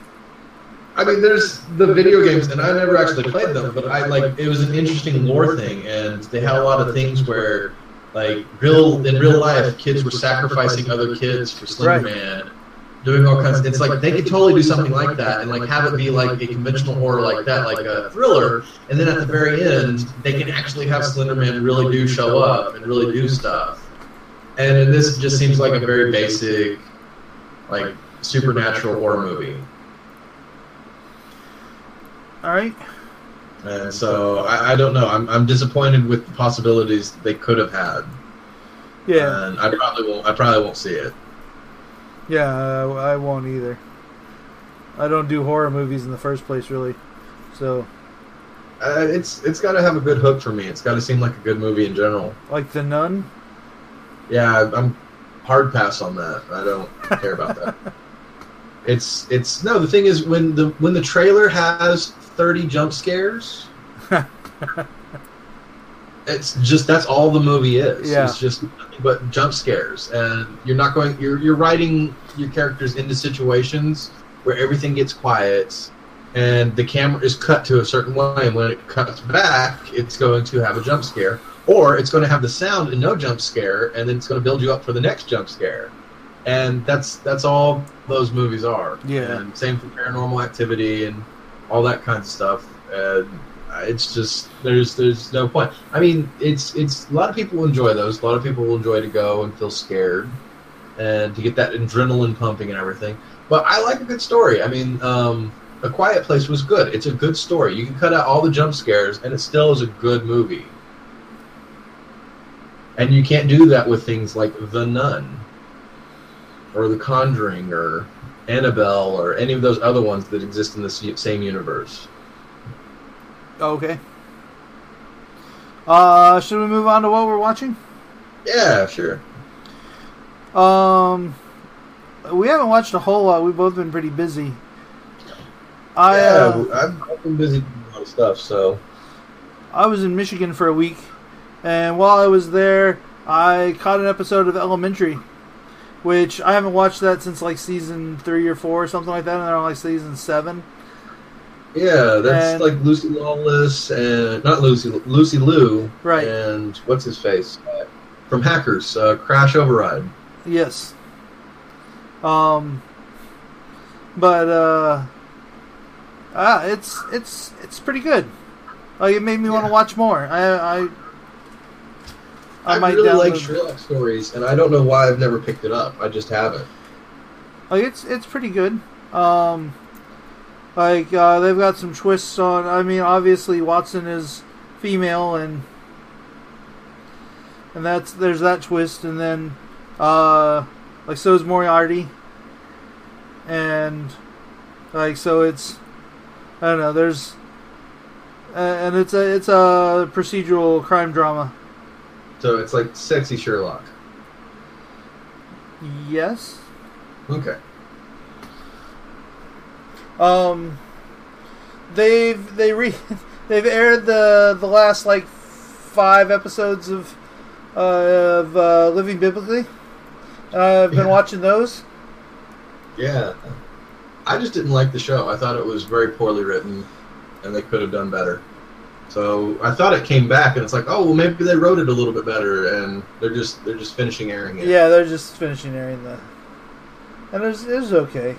I mean, there's the video games, and I never actually played them, but I like it was an interesting lore thing, and they had a lot of things where, like, real in real life, kids were sacrificing other kids for Slender Right. Man, doing all kinds. Of, It's like they could totally do something like that, and like have it be like a conventional horror like that, like a thriller, and then at the very end, they can actually have Slender Man really do show up and really do stuff. And this just seems like a very basic, like supernatural horror movie. All right. And so I, I don't know. I'm, I'm disappointed with the possibilities they could have had. Yeah. And I probably won't. I probably won't see it. Yeah, I, I won't either. I don't do horror movies in the first place, really. So, Uh, it's it's got to have a good hook for me. It's got to seem like a good movie in general. like The Nun. Yeah, I'm hard pass on that. I don't care about that. It's it's no. The thing is, when the when the trailer has 30 jump scares, it's just that's all the movie is. Yeah. It's just nothing but jump scares, and you're not going. You're you're writing your characters into situations where everything gets quiet, and the camera is cut to a certain way, and when it cuts back, it's going to have a jump scare, or it's going to have the sound and no jump scare, and then it's going to build you up for the next jump scare. And that's that's all those movies are. Yeah. And same for Paranormal Activity and all that kind of stuff. And it's just there's there's no point. I mean, it's it's a lot of people enjoy those. A lot of people will enjoy to go and feel scared and to get that adrenaline pumping and everything. But I like a good story. I mean, um, A Quiet Place was good. It's a good story. You can cut out all the jump scares, and it still is a good movie. And you can't do that with things like The Nun, or The Conjuring, or Annabelle, or any of those other ones that exist in the same universe. Okay. Uh, should we move on to what we're watching? Yeah, sure. Um, we haven't watched a whole lot. We've both been pretty busy. I yeah, uh, I've, I've been busy doing a lot of stuff, so I was in Michigan for a week, and while I was there, I caught an episode of Elementary, which I haven't watched that since like season three or four or something like that, and they're on like season seven. yeah, that's And- like Lucy Lawless and not Lucy Lucy Liu, Right. And what's his face uh, from Hackers, uh, Crash Override. Yes. Um. But uh, ah, it's it's it's pretty good. Like it made me want to watch more. I I. I, might really like Sherlock stories, and I don't know why I've never picked it up. I just haven't. Like it's it's pretty good. Um, like uh, they've got some twists on. I mean, obviously Watson is female, and and that's there's that twist, and then uh, like so is Moriarty, and like so it's I don't know. There's and it's a it's a procedural crime drama. So it's like sexy Sherlock. Yes. Okay. Um, they've they re they've aired the the last like five episodes of uh, of uh, Living Biblically. And I've been Yeah. watching those. Yeah. I just didn't like the show. I thought it was very poorly written, and they could have done better. So I thought it came back, and it's like, oh well, maybe they wrote it a little bit better, and they're just they're just finishing airing it. Yeah, they're just finishing airing the, and it was, it was okay.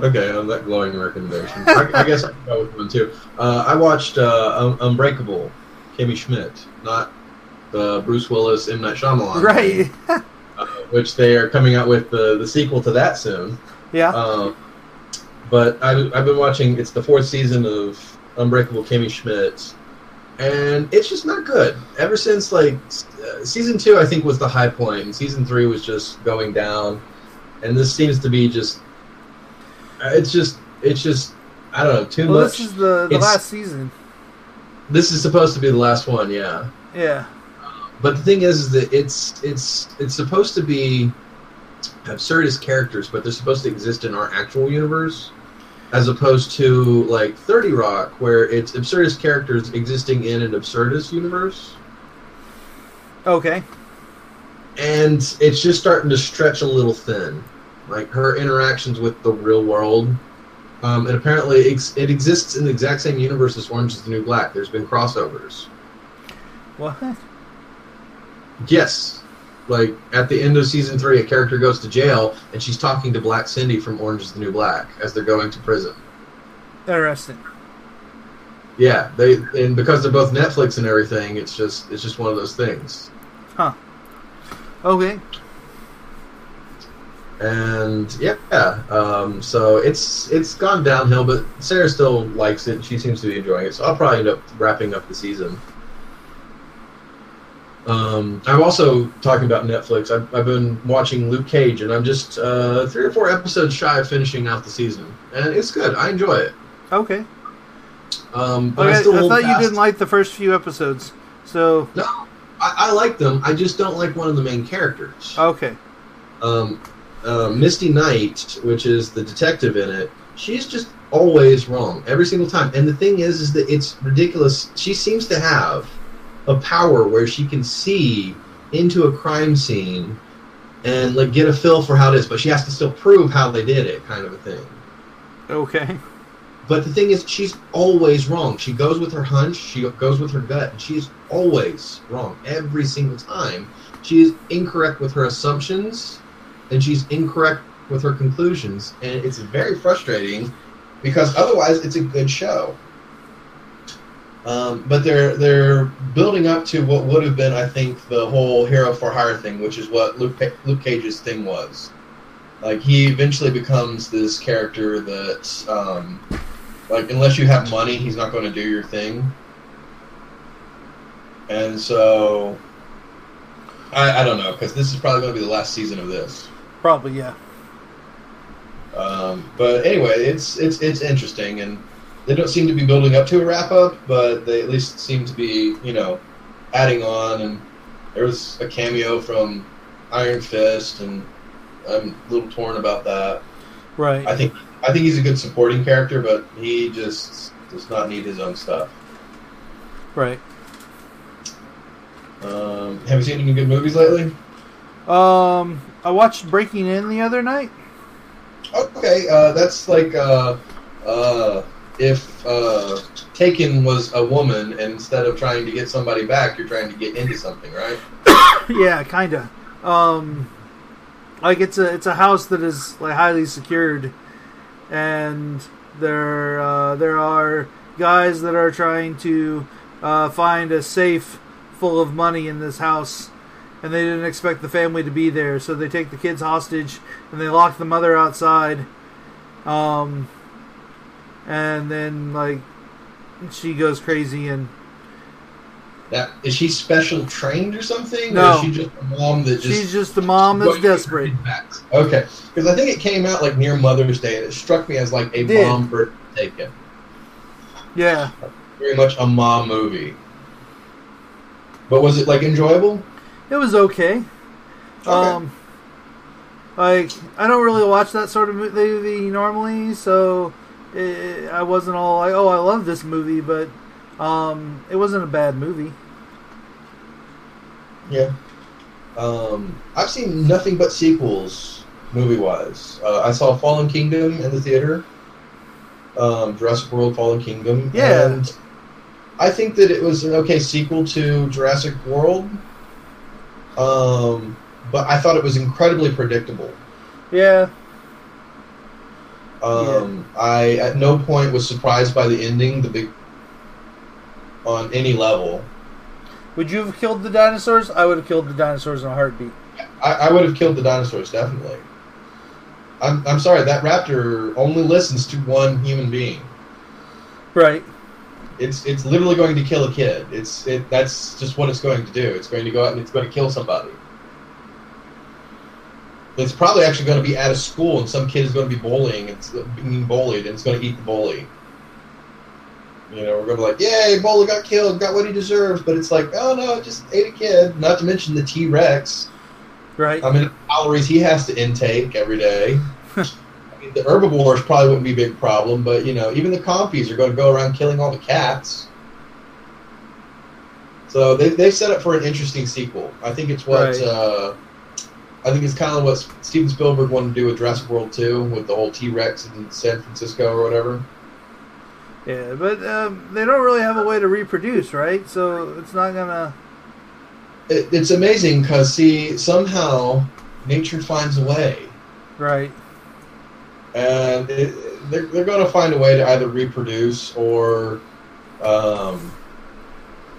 Okay, on that glowing recommendation, I, I guess I can go with one too. Uh, I watched uh, Un- Unbreakable, Kimmy Schmidt, not the Bruce Willis M Night Shyamalan, Right. uh, which they are coming out with the the sequel to that soon. yeah. Um, but I, I've been watching. It's the fourth season of Unbreakable Kimmy Schmidt, and it's just not good. Ever since like uh, season two, I think was the high point, and season three was just going down, and this seems to be just. uh, It's just. It's just. I don't know. Too well, much. this is the the it's- last season. this is supposed to be the last one. Yeah. Yeah. But the thing is, is that it's it's it's supposed to be absurdist characters, but they're supposed to exist in our actual universe, as opposed to like Thirty Rock, where it's absurdist characters existing in an absurdist universe, Okay. and it's just starting to stretch a little thin. Like her interactions with the real world Um, and apparently, ex- it exists in the exact same universe as Orange is the New Black. There's been crossovers. What? Yes. Like, at the end of season three, a character goes to jail, and she's talking to Black Cindy from Orange is the New Black as they're going to prison. Interesting. Yeah, they and because they're both Netflix and everything, it's just it's just one of those things. Huh. Okay. And yeah, um, so it's it's gone downhill, but Sarah still likes it. She seems to be enjoying it, so I'll probably end up wrapping up the season. Um, I'm also talking about Netflix. I've, I've been watching Luke Cage, and I'm just uh, three or four episodes shy of finishing out the season, and it's good. I enjoy it. Okay. Um, but Okay, I I, thought you didn't like the first few episodes. So, No, I, I like them. I just don't like one of the main characters. okay. um, uh, Misty Knight, which is the detective in it, she's just always wrong every single time. And the thing is, is that it's ridiculous. She seems to have a power where she can see into a crime scene and like get a feel for how it is, but she has to still prove how they did it, kind of a thing. Okay. But the thing is, she's always wrong. She goes with her hunch, she goes with her gut, and she's always wrong every single time. She is incorrect with her assumptions, and she's incorrect with her conclusions, and it's very frustrating because otherwise it's a good show. Um, but they're they're building up to what would have been, I think, the whole hero for hire thing, which is what Luke Luke Cage's thing was. Like he eventually becomes this character that, um, like, unless you have money, he's not going to do your thing. And so, I, I don't know because this is probably going to be the last season of this. Probably, yeah. Um, but anyway, it's it's it's interesting, and they don't seem to be building up to a wrap up, but they at least seem to be, you know, adding on. And there was a cameo from Iron Fist, and I'm a little torn about that. Right. I think I think he's a good supporting character, but he just does not need his own stuff. right. Um, have you seen any good movies lately? Um, I watched Breaking In the other night. Okay, uh, that's like uh, uh, if uh, Taken was a woman, instead of trying to get somebody back, you're trying to get into something, right? yeah, kind of. Um, like it's a it's a house that is like highly secured, and there uh, there are guys that are trying to uh, find a safe full of money in this house, and they didn't expect the family to be there, so they take the kids hostage and they lock the mother outside. Um, and then like she goes crazy and Now, is she special trained or something? Or No. is she just a mom that just. she's just a mom that's going to get desperate. Okay, because I think it came out like near Mother's Day, and it struck me as like a did. mom for Taken. Yeah. Very much a mom movie. But was it like enjoyable? It was okay. Um, like I don't really watch that sort of movie normally, so it, I wasn't all like, "Oh, I love this movie," but um, it wasn't a bad movie. Yeah. Um, I've seen nothing but sequels, movie wise. Uh, I saw Fallen Kingdom in the theater. Um, Jurassic World: Fallen Kingdom. Yeah. And I think that it was an okay sequel to Jurassic World. Um, but I thought it was incredibly predictable. Yeah, Um, I at no point was surprised by the ending, the big on any level. would you have killed the dinosaurs? I would have killed the dinosaurs in a heartbeat. I, I would have killed the dinosaurs definitely. I'm I'm sorry that raptor only listens to one human being. Right. It's it's literally going to kill a kid. It's it that's just what it's going to do. It's going to go out and it's going to kill somebody. It's probably actually going to be at a school and some kid is going to be bullying. It's being bullied and it's going to eat the bully. You know, we're going to be like, "Yay, bully got killed, got what he deserves." But it's like, "Oh no, it just ate a kid." Not to mention the T Rex. Right. How many calories he has to intake every day. I mean, the herbivores probably wouldn't be a big problem, but you know, even the compies are going to go around killing all the cats. So they they set up for an interesting sequel. I think it's what Right. uh, I think it's kind of what Steven Spielberg wanted to do with Jurassic World 2 with the whole T Rex in San Francisco or whatever. Yeah, but um, they don't really have a way to reproduce, right? So it's not gonna. It, it's amazing because see somehow nature finds a way, Right. and it, they're they're going to find a way to either reproduce or um,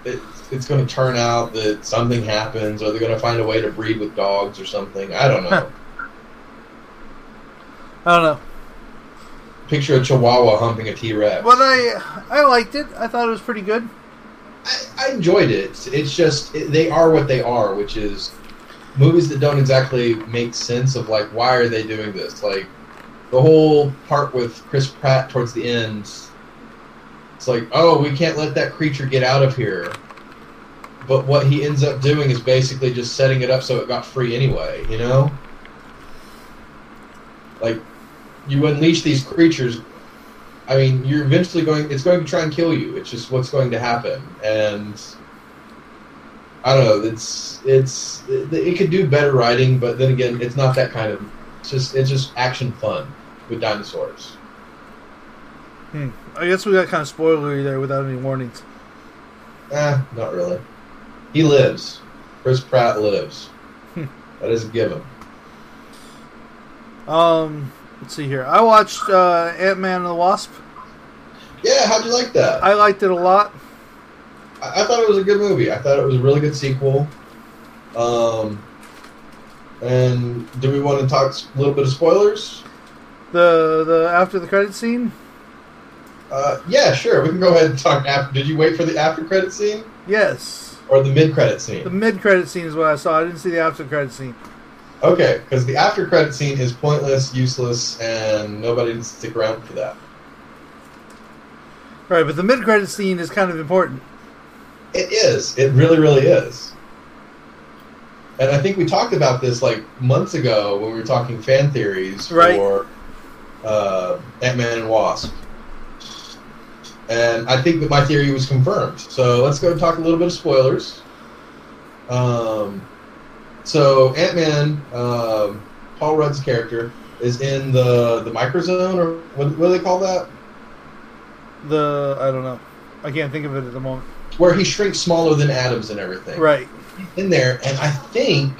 it, it's going to turn out that something happens, or they're going to find a way to breed with dogs or something. I don't know. I don't know. Picture a Chihuahua humping a T Rex. But I I liked it. I thought it was pretty good. I, I enjoyed it. It's just it, they are what they are, which is movies that don't exactly make sense of like why are they doing this? Like the whole part with Chris Pratt towards the end. It's like, oh, we can't let that creature get out of here. But what he ends up doing is basically just setting it up so it got free anyway, you know? Like you unleash these creatures I mean, you're eventually going. It's going to try and kill you. It's just what's going to happen, and I don't know. It's it's it, it could do better writing, but then again, it's not that kind of. It's just it's just action fun with dinosaurs. Hmm. I guess we got kind of spoilery there without any warnings. Eh, not really. He lives. Chris Pratt lives. Hmm. that is a given. Um, let's see here. I watched uh, Ant Man and the Wasp. Yeah, how'd you like that? I liked it a lot. I, I thought it was a good movie. I thought it was a really good sequel. Um, and do we want to talk a little bit of spoilers? The the after the credit scene. Uh, yeah, sure. We can go ahead and talk after. Did you wait for the after credit scene Yes, or the mid credit scene? the mid credit scene is what I saw. I didn't see the after credit scene. Okay, because the after credit scene is pointless, useless, and nobody needs to stick around for that. Right, but the mid credit scene is kind of important. It is. It really, really is. And I think we talked about this like months ago when we were talking fan theories Right. for uh, Ant Man and Wasp. And I think that my theory was confirmed. So let's go talk a little bit of spoilers. Um, so Ant Man, um, Paul Rudd's character, is in the the microzone, or what, what do they call that? The I don't know. I can't think of it at the moment. Where he shrinks smaller than atoms and everything. Right. in there, and I think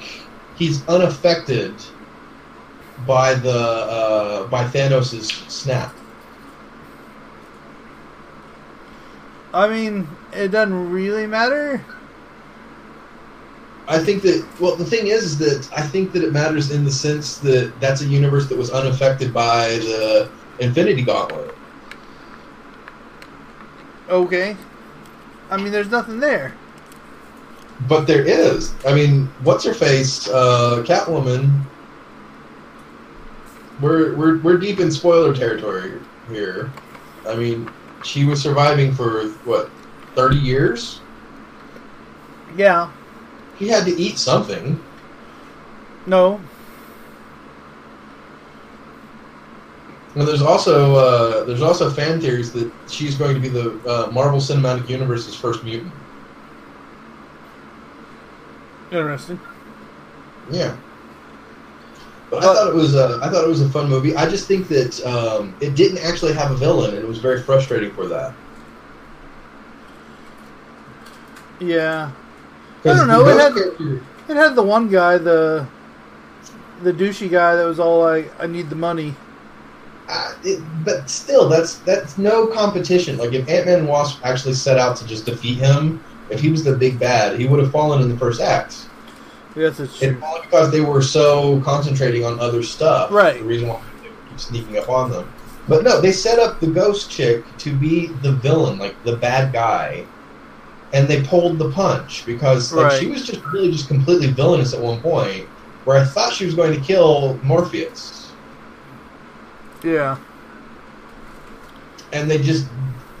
he's unaffected by the uh, by Thanos' snap. I mean, it doesn't really matter. I think that well, the thing is, is that I think that it matters in the sense that that's a universe that was unaffected by the Infinity Gauntlet. Okay. I mean, there's nothing there. But there is. I mean, what's her face? Uh, Catwoman. We're we're we're deep in spoiler territory here. I mean, she was surviving for what, thirty years? Yeah. He had to eat something. No. And there's also uh, there's also fan theories that she's going to be the uh, Marvel Cinematic Universe's first mutant. Interesting. Yeah. But I thought it was a, I thought it was a fun movie. I just think that um, it didn't actually have a villain, and it was very frustrating for that. Yeah. I 'Cause don't know, it had- character- It had the one guy, the the douchey guy that was all like, "I need the money." uh, it, but still, that's that's no competition. Like if Ant Man and Wasp actually set out to just defeat him, if he was the big bad, he would have fallen in the first act. Yes, it's It's true. only because they were so concentrating on other stuff. Right. The reason why they were keep sneaking up on them. But no, they set up the ghost chick to be the villain, like the bad guy, and they pulled the punch because like Right. she was just really just completely villainous at one point, where I thought she was going to kill Morpheus, Yeah. and they just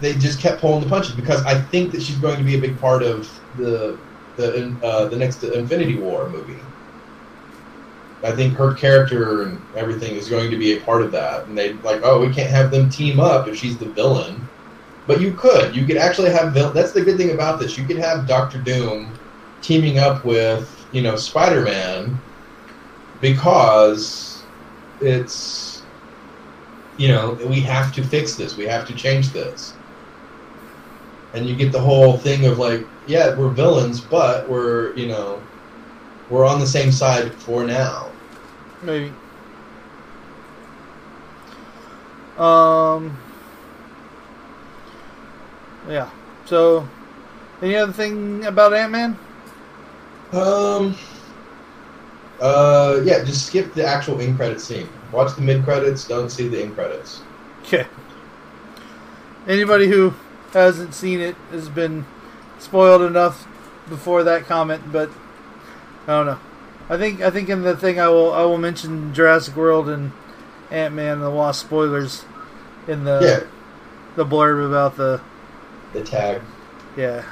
they just kept pulling the punches because I think that she's going to be a big part of the the uh, the next Infinity War movie. I think her character and everything is going to be a part of that. And they like, oh, we can't have them team up if she's the villain. But you could. You could actually have. That's the good thing about this. You could have Doctor Doom teaming up with you know Spider Man, because it's you know we have to fix this we have to change this and you get the whole thing of like yeah we're villains but we're you know we're on the same side for now Maybe. Um. Yeah. So, any other thing about Ant Man? um uh yeah just skip the actual in credit scene watch the mid credits don't see the in credits Okay. Anybody who hasn't seen it has been spoiled enough before that comment, but I don't know. I think I think in the thing I will I will mention Jurassic World and Ant Man and the Wasp spoilers in the yeah the blurb about the the tag yeah.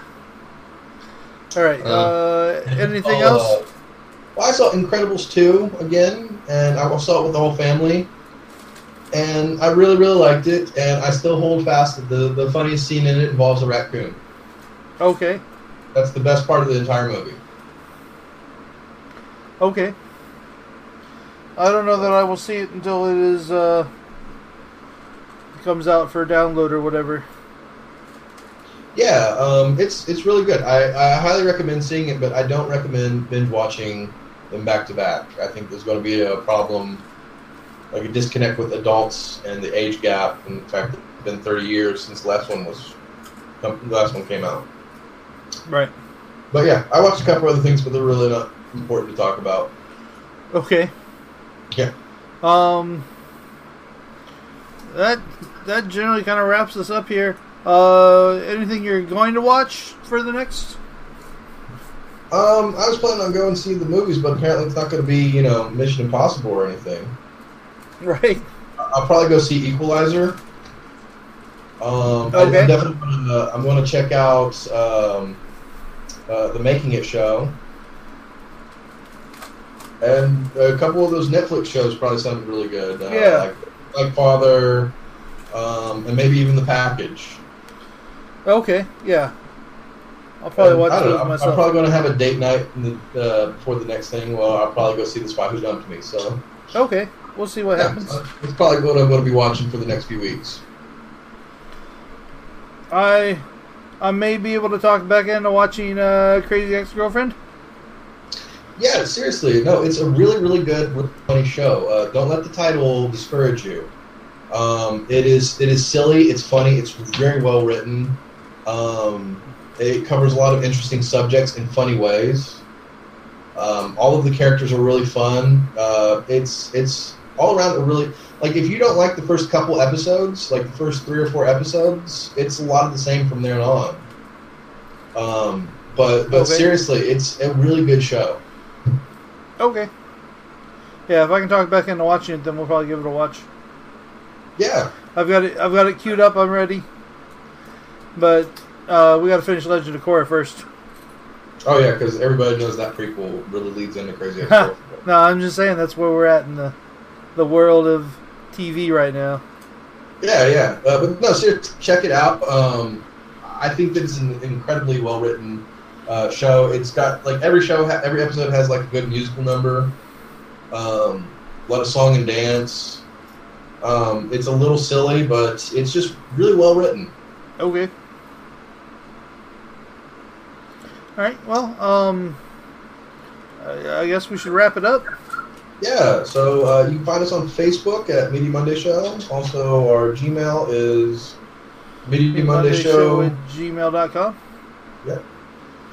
All right. Uh, Uh, anything Oh, else? uh, well, I saw Incredibles 2 again, and I saw it with the whole family. And I really, really liked it, and I still hold fast that the, the funniest scene in it involves a raccoon. Okay. That's the best part of the entire movie. Okay. I don't know that I will see it until it is uh comes out for download or whatever. Yeah, um, it's it's really good. I, I highly recommend seeing it, but I don't recommend binge watching them back to back. I think there's going to be a problem, like a disconnect with adults and the age gap. And in fact, it's been 30 years since the last one was the last one came out. Right. But yeah, I watched a couple other things, but they're really not important to talk about. Okay. Yeah. Um. That that generally kind of wraps us up here. Uh, anything you're going to watch for the next? Um, I was planning on going and see the movies, but apparently it's not going to be, you know, Mission Impossible or anything. Right. I'll probably go see Equalizer. Um, I, Okay. am definitely gonna, I'm going to check out um, uh, the Making It show, and a couple of those Netflix shows probably sounded really good. Uh, Yeah. like, like Father, um, and maybe even The Package. Okay. Yeah. I'll probably watch I don't those know, I'm, myself. I'm probably going to have a date night in the, uh, before the next thing. Well, I'll probably go see The Spy Who Dumped Me. So Okay. We'll see what yeah, happens. it's probably what I'm going to be watching for the next few weeks. I I may be able to talk back into watching uh, Crazy Ex Girlfriend. Yeah, seriously, no, it's a really, really good, really funny show. Uh, don't let the title discourage you. Um, it is, it is silly. It's funny. It's very well written. Um, it covers a lot of interesting subjects in funny ways. Um, all of the characters are really fun. Uh, it's, it's all around a really like. If you don't like the first couple episodes, like the first three or four episodes, it's a lot of the same from there on. Um, but, but Okay. seriously, it's a really good show. Okay. Yeah, if I can talk back into watching it, then we'll probably give it a watch. Yeah, I've got it. I've got it queued up. I'm ready. But uh, we got to finish Legend of Korra first. Oh yeah, because everybody knows that prequel really leads into Crazy Ex-Girlfriend. No, I'm just saying that's where we're at in the the world of TV right now. yeah, yeah. Uh, but no, seriously, check it out. Um, I think that it's an incredibly well written uh, show. It's got like every show, ha- every episode has like a good musical number, um, a lot of song and dance. Um, it's a little silly, but it's just really well written. Okay. All right. Well, um, I, I guess we should wrap it up. Yeah, so uh, you can find us on Facebook at Media Monday Show. Also, our Gmail is Media Monday, Show. at gmail.com.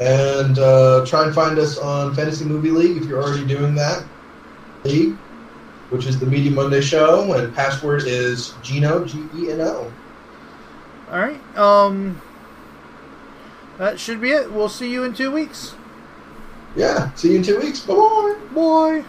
And uh, try and find us on Fantasy Movie League if you're already doing that. League, which is the Media Monday Show, and password is Geno, G E N O. All right. Um, that should be it. We'll see you in two weeks. Yeah, see you in two weeks. Bye bye. Bye.